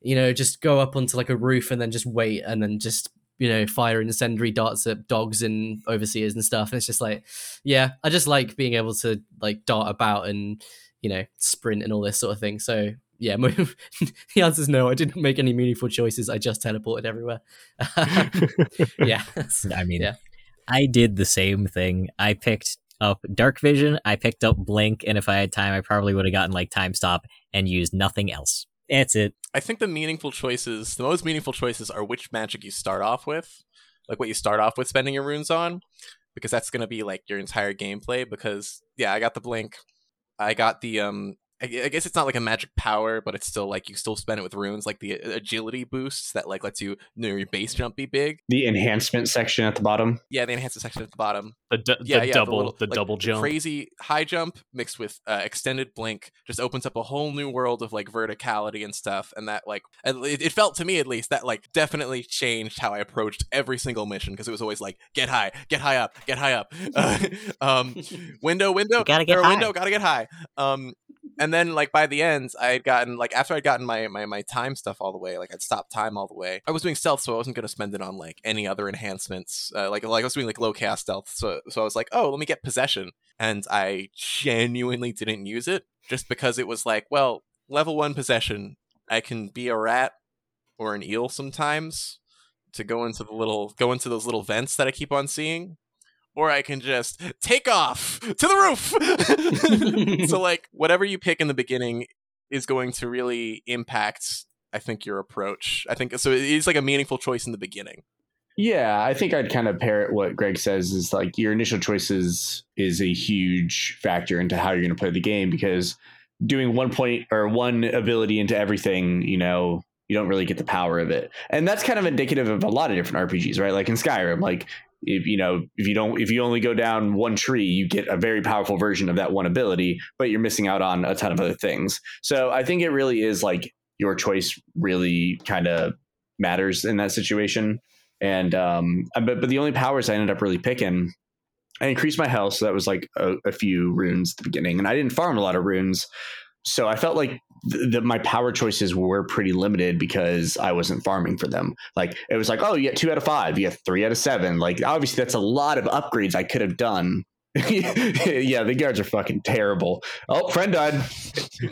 you know just go up onto like a roof and then just wait and then just you know fire incendiary darts at dogs and overseers and stuff and it's just like yeah i just like being able to like dart about and you know sprint and all this sort of thing so yeah the answer is no i didn't make any meaningful choices i just teleported everywhere yeah I mean, Yeah. I did the same thing. I picked up Dark Vision, I picked up Blink, and if I had time, I probably would have gotten like Time Stop and used nothing else. That's it. I think the meaningful choices, the most meaningful choices, are which magic you start off with, like what you start off with spending your runes on, because that's going to be like your entire gameplay. Because yeah, I got the blink, I got the um, I, I guess it's not like a magic power, but it's still like you still spend it with runes, like the agility boosts that like lets you, you know, your base jump be big. the enhancement section at the bottom. Yeah, the enhancement section at the bottom. the du- Yeah, the yeah, double little- the like, double jump. Crazy high jump mixed with uh, extended blink just opens up a whole new world of like verticality and stuff. And that like it, it felt to me at least that like definitely changed how I approached every single mission because it was always like get high, get high up, get high up. Uh, um, window, window, You gotta get high. window, gotta get high. Um, and then like by the ends, I had gotten like after I'd gotten my, my my time stuff all the way, like I'd stopped time all the way. I was doing stealth, so I wasn't gonna spend it on like any other enhancements. Uh, like like I was doing like low chaos stealth, so so I was like, oh, let me get possession, and I genuinely didn't use it just because it was like, well, level one possession, I can be a rat or an eel sometimes to go into the little go into those little vents that I keep on seeing. Or I can just take off to the roof. so like whatever you pick in the beginning is going to really impact I think your approach. I think so it is like a meaningful choice in the beginning. Yeah, I think I'd kind of parrot what Greg says is like your initial choices is a huge factor into how you're going to play the game because doing one point or one ability into everything, you know, you don't really get the power of it. And that's kind of indicative of a lot of different RPGs, right? Like in Skyrim, like if you know, if you don't if you only go down one tree, you get a very powerful version of that one ability, but you're missing out on a ton of other things. So I think it really is like your choice really kind of matters in that situation and um but, but the only powers i ended up really picking i increased my health so that was like a, a few runes at the beginning and i didn't farm a lot of runes so I felt like th- th- my power choices were pretty limited because I wasn't farming for them. Like it was like, oh, you get two out of five, you get three out of seven. Like obviously that's a lot of upgrades I could have done. yeah, the guards are fucking terrible. Oh, friend died.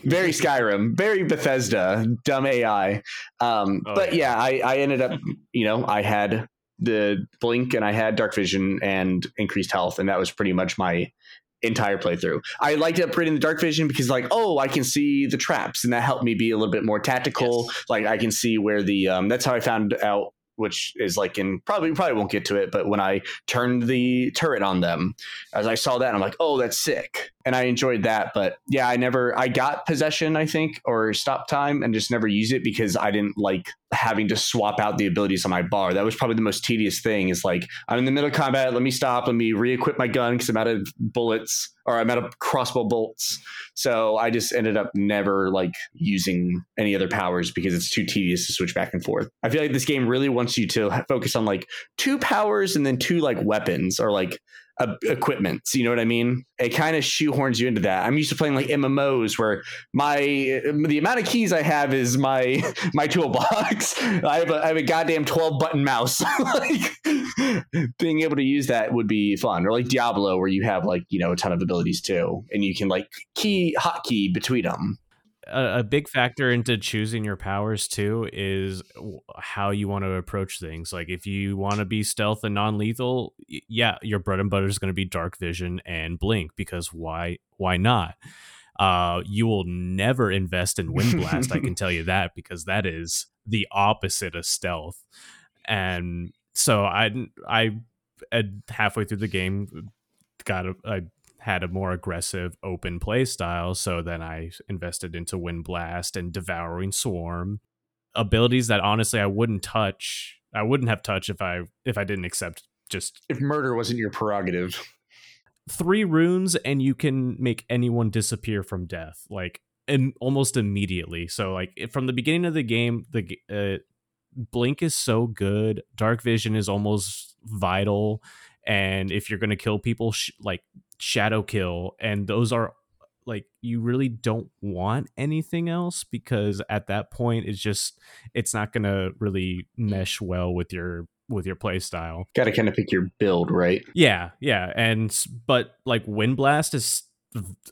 Very Skyrim, very Bethesda, dumb AI. Um, Oh, but yeah, I, I ended up, you know, I had the blink and I had dark vision and increased health, and that was pretty much my entire playthrough. I liked upgrading the dark vision because like, oh, I can see the traps and that helped me be a little bit more tactical. Like I can see where the um that's how I found out which is like in probably probably won't get to it, but when I turned the turret on them, as I saw that, I'm like, oh, that's sick. And I enjoyed that. But yeah, I never I got possession, I think, or stop time and just never use it because I didn't like having to swap out the abilities on my bar. That was probably the most tedious thing is like I'm in the middle of combat, let me stop, let me re-equip my gun because I'm out of bullets or I'm out of crossbow bolts. So I just ended up never like using any other powers because it's too tedious to switch back and forth. I feel like this game really wants you to focus on like two powers and then two like weapons or like equipments. You know what I mean? It kind of shoehorns you into that. I'm used to playing like MMOs where my the amount of keys I have is my my toolbox. I have a, I have a goddamn 12 button mouse. like being able to use that would be fun. Or like Diablo where you have like, you know, a ton of abilities too and you can like key hotkey between them. A, a big factor into choosing your powers too is how you want to approach things. Like if you want to be stealth and non-lethal, yeah, your bread and butter is going to be dark vision and blink because why why not? Uh, you will never invest in wind blast. I can tell you that because that is the opposite of stealth. And so I I halfway through the game got a, I had a more aggressive open play style so then i invested into wind blast and devouring swarm abilities that honestly i wouldn't touch i wouldn't have touched if i if i didn't accept just If murder wasn't your prerogative. three runes and you can make anyone disappear from death like Im- almost immediately so like if- from the beginning of the game the uh, blink is so good dark vision is almost vital and if you're going to kill people sh- like shadow kill and those are like you really don't want anything else because at that point it's just it's not going to really mesh well with your with your play style Got to kind of pick your build, right? yeah, yeah, and but like Wind Blast is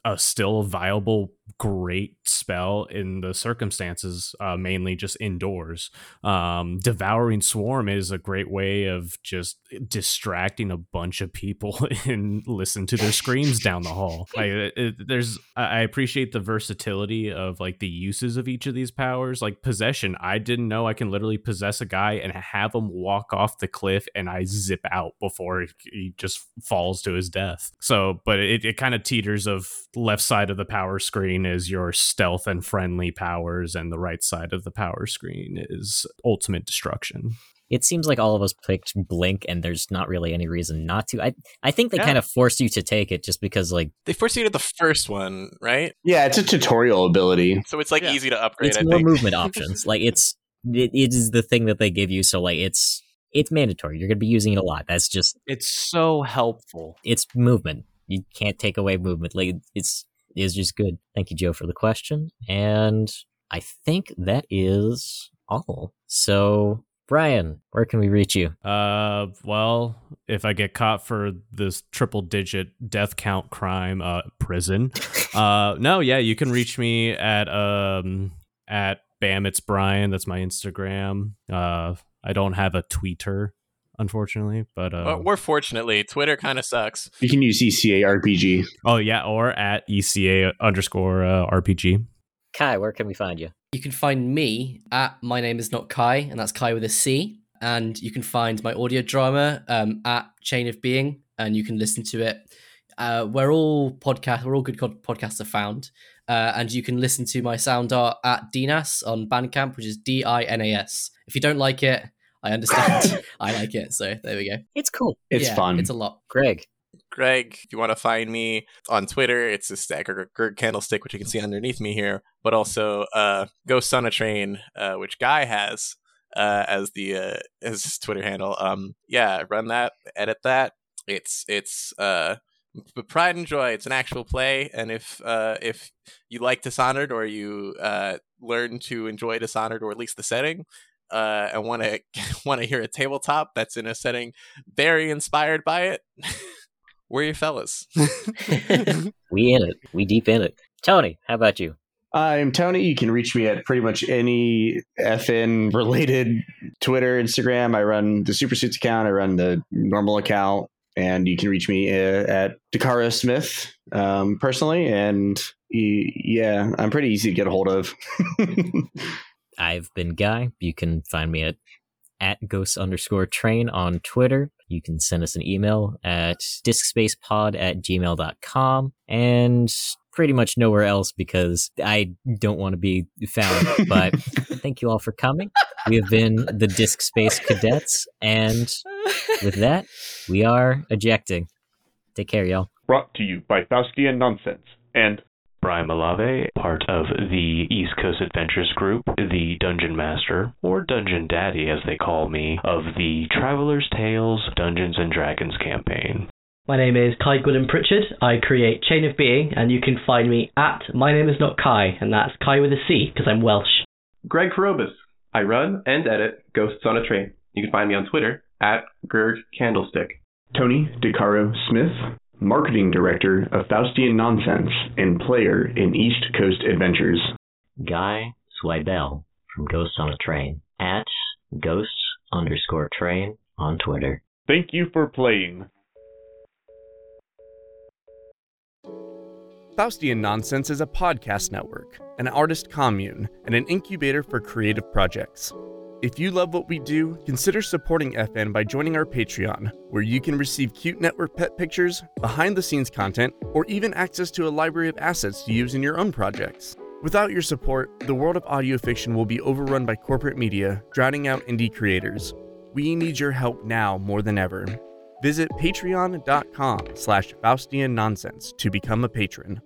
a still viable, great spell in the circumstances, uh, mainly just indoors. Um, Devouring Swarm is a great way of just distracting a bunch of people and listen to their screams down the hall. Like, it, it- there's, I I appreciate the versatility of like the uses of each of these powers. Like possession, I didn't know I can literally possess a guy and have him walk off the cliff, and I zip out before he just falls to his death. So, but it, it kind of teeters of left side of the power screen is your stealth and friendly powers, and the right side of the power screen is ultimate destruction. It seems like all of us picked Blink, and there's not really any reason not to. I I think they Yeah. kind of forced you to take it just because, like, They forced you to the first one, right? Yeah, it's a tutorial ability. So it's like Yeah. easy to upgrade. it's I more think. movement options. Like, it's it, it is the thing that they give you, so like, it's it's mandatory. You're gonna be using it a lot. That's just It's so helpful. it's movement. You can't take away movement. Like, it's is just good. Thank you, Joe, for the question, and I think that is all. So. Bryan, where can we reach you? Uh, well, if I get caught for this triple digit death count crime, uh, prison. uh, no, yeah, you can reach me at um at Bam It's Bryan. That's my Instagram. Uh, I don't have a tweeter, unfortunately, but uh, Well, we're fortunately Twitter kind of sucks. You can use E ECA RPG. oh yeah, or at ECA underscore uh, RPG. Cai, where can we find you? You can find me at my name is not Cai, and that's Cai with a C. And you can find my audio drama um, at Chain of Being, and you can listen to it. Uh, where all podcast, where all good podcasts are found, uh, and you can listen to my sound art at Dinas on Bandcamp, which is D I N A S. If you don't like it, I understand. I like it, so there we go. It's cool. It's Yeah, fun. It's a lot. Greg. Greg, if you want to find me on Twitter, it's a stagger Gerg candlestick, which you can see underneath me here, but also uh, Ghost on a Train, uh, which Guy has uh, as the uh, as his Twitter handle. Um, yeah, run that, edit that. It's it's uh, but Pride and Joy, it's an actual play, and if uh, if you like Dishonored or you uh, learn to enjoy Dishonored or at least the setting, uh, and want to want to hear a tabletop that's in a setting very inspired by it, we're your fellas. we in it. We deep in it. Tony, how about you? I'm Tony. You can reach me at pretty much any FN related Twitter, Instagram. I run the Super Suits account. I run the normal account, and you can reach me uh, at DiCaro Smith um, personally. And yeah, I'm pretty easy to get a hold of. I've been Guy. You can find me at at ghost underscore train on Twitter. You can send us an email at discspacepod at gmail.com. And pretty much nowhere else because I don't want to be found. But thank you all for coming. We have been the Disc Space Cadets, and with that, we are ejecting. Take care, y'all. Brought to you by Faustian Nonsense and Bryan Malave, part of the East Coast Adventures group, the Dungeon Master, or Dungeon Daddy as they call me, of the Traveler's Tales Dungeons and Dragons campaign. My name is Cai Gwilym Pritchard. I create Chain of Being, and you can find me at My Name Is Not Cai, and that's Cai with a C because I'm Welsh. Greg Carrobis. I run and edit Ghosts on a Train. You can find me on Twitter at Gerg Candlestick. Tony DiCaro Smith, Marketing Director of Faustian Nonsense and player in East Coast Adventures. Guy Zwiebel from Ghosts on a Train at Ghosts underscore train on Twitter. Thank you for playing. Faustian Nonsense is a podcast network, an artist commune, and an incubator for creative projects. If you love what we do, consider supporting FN by joining our Patreon, where you can receive cute network pet pictures, behind the scenes content, or even access to a library of assets to use in your own projects. Without your support, the world of audio fiction will be overrun by corporate media, drowning out indie creators. We need your help now more than ever. Visit patreon.com slash Faustian Nonsense to become a patron.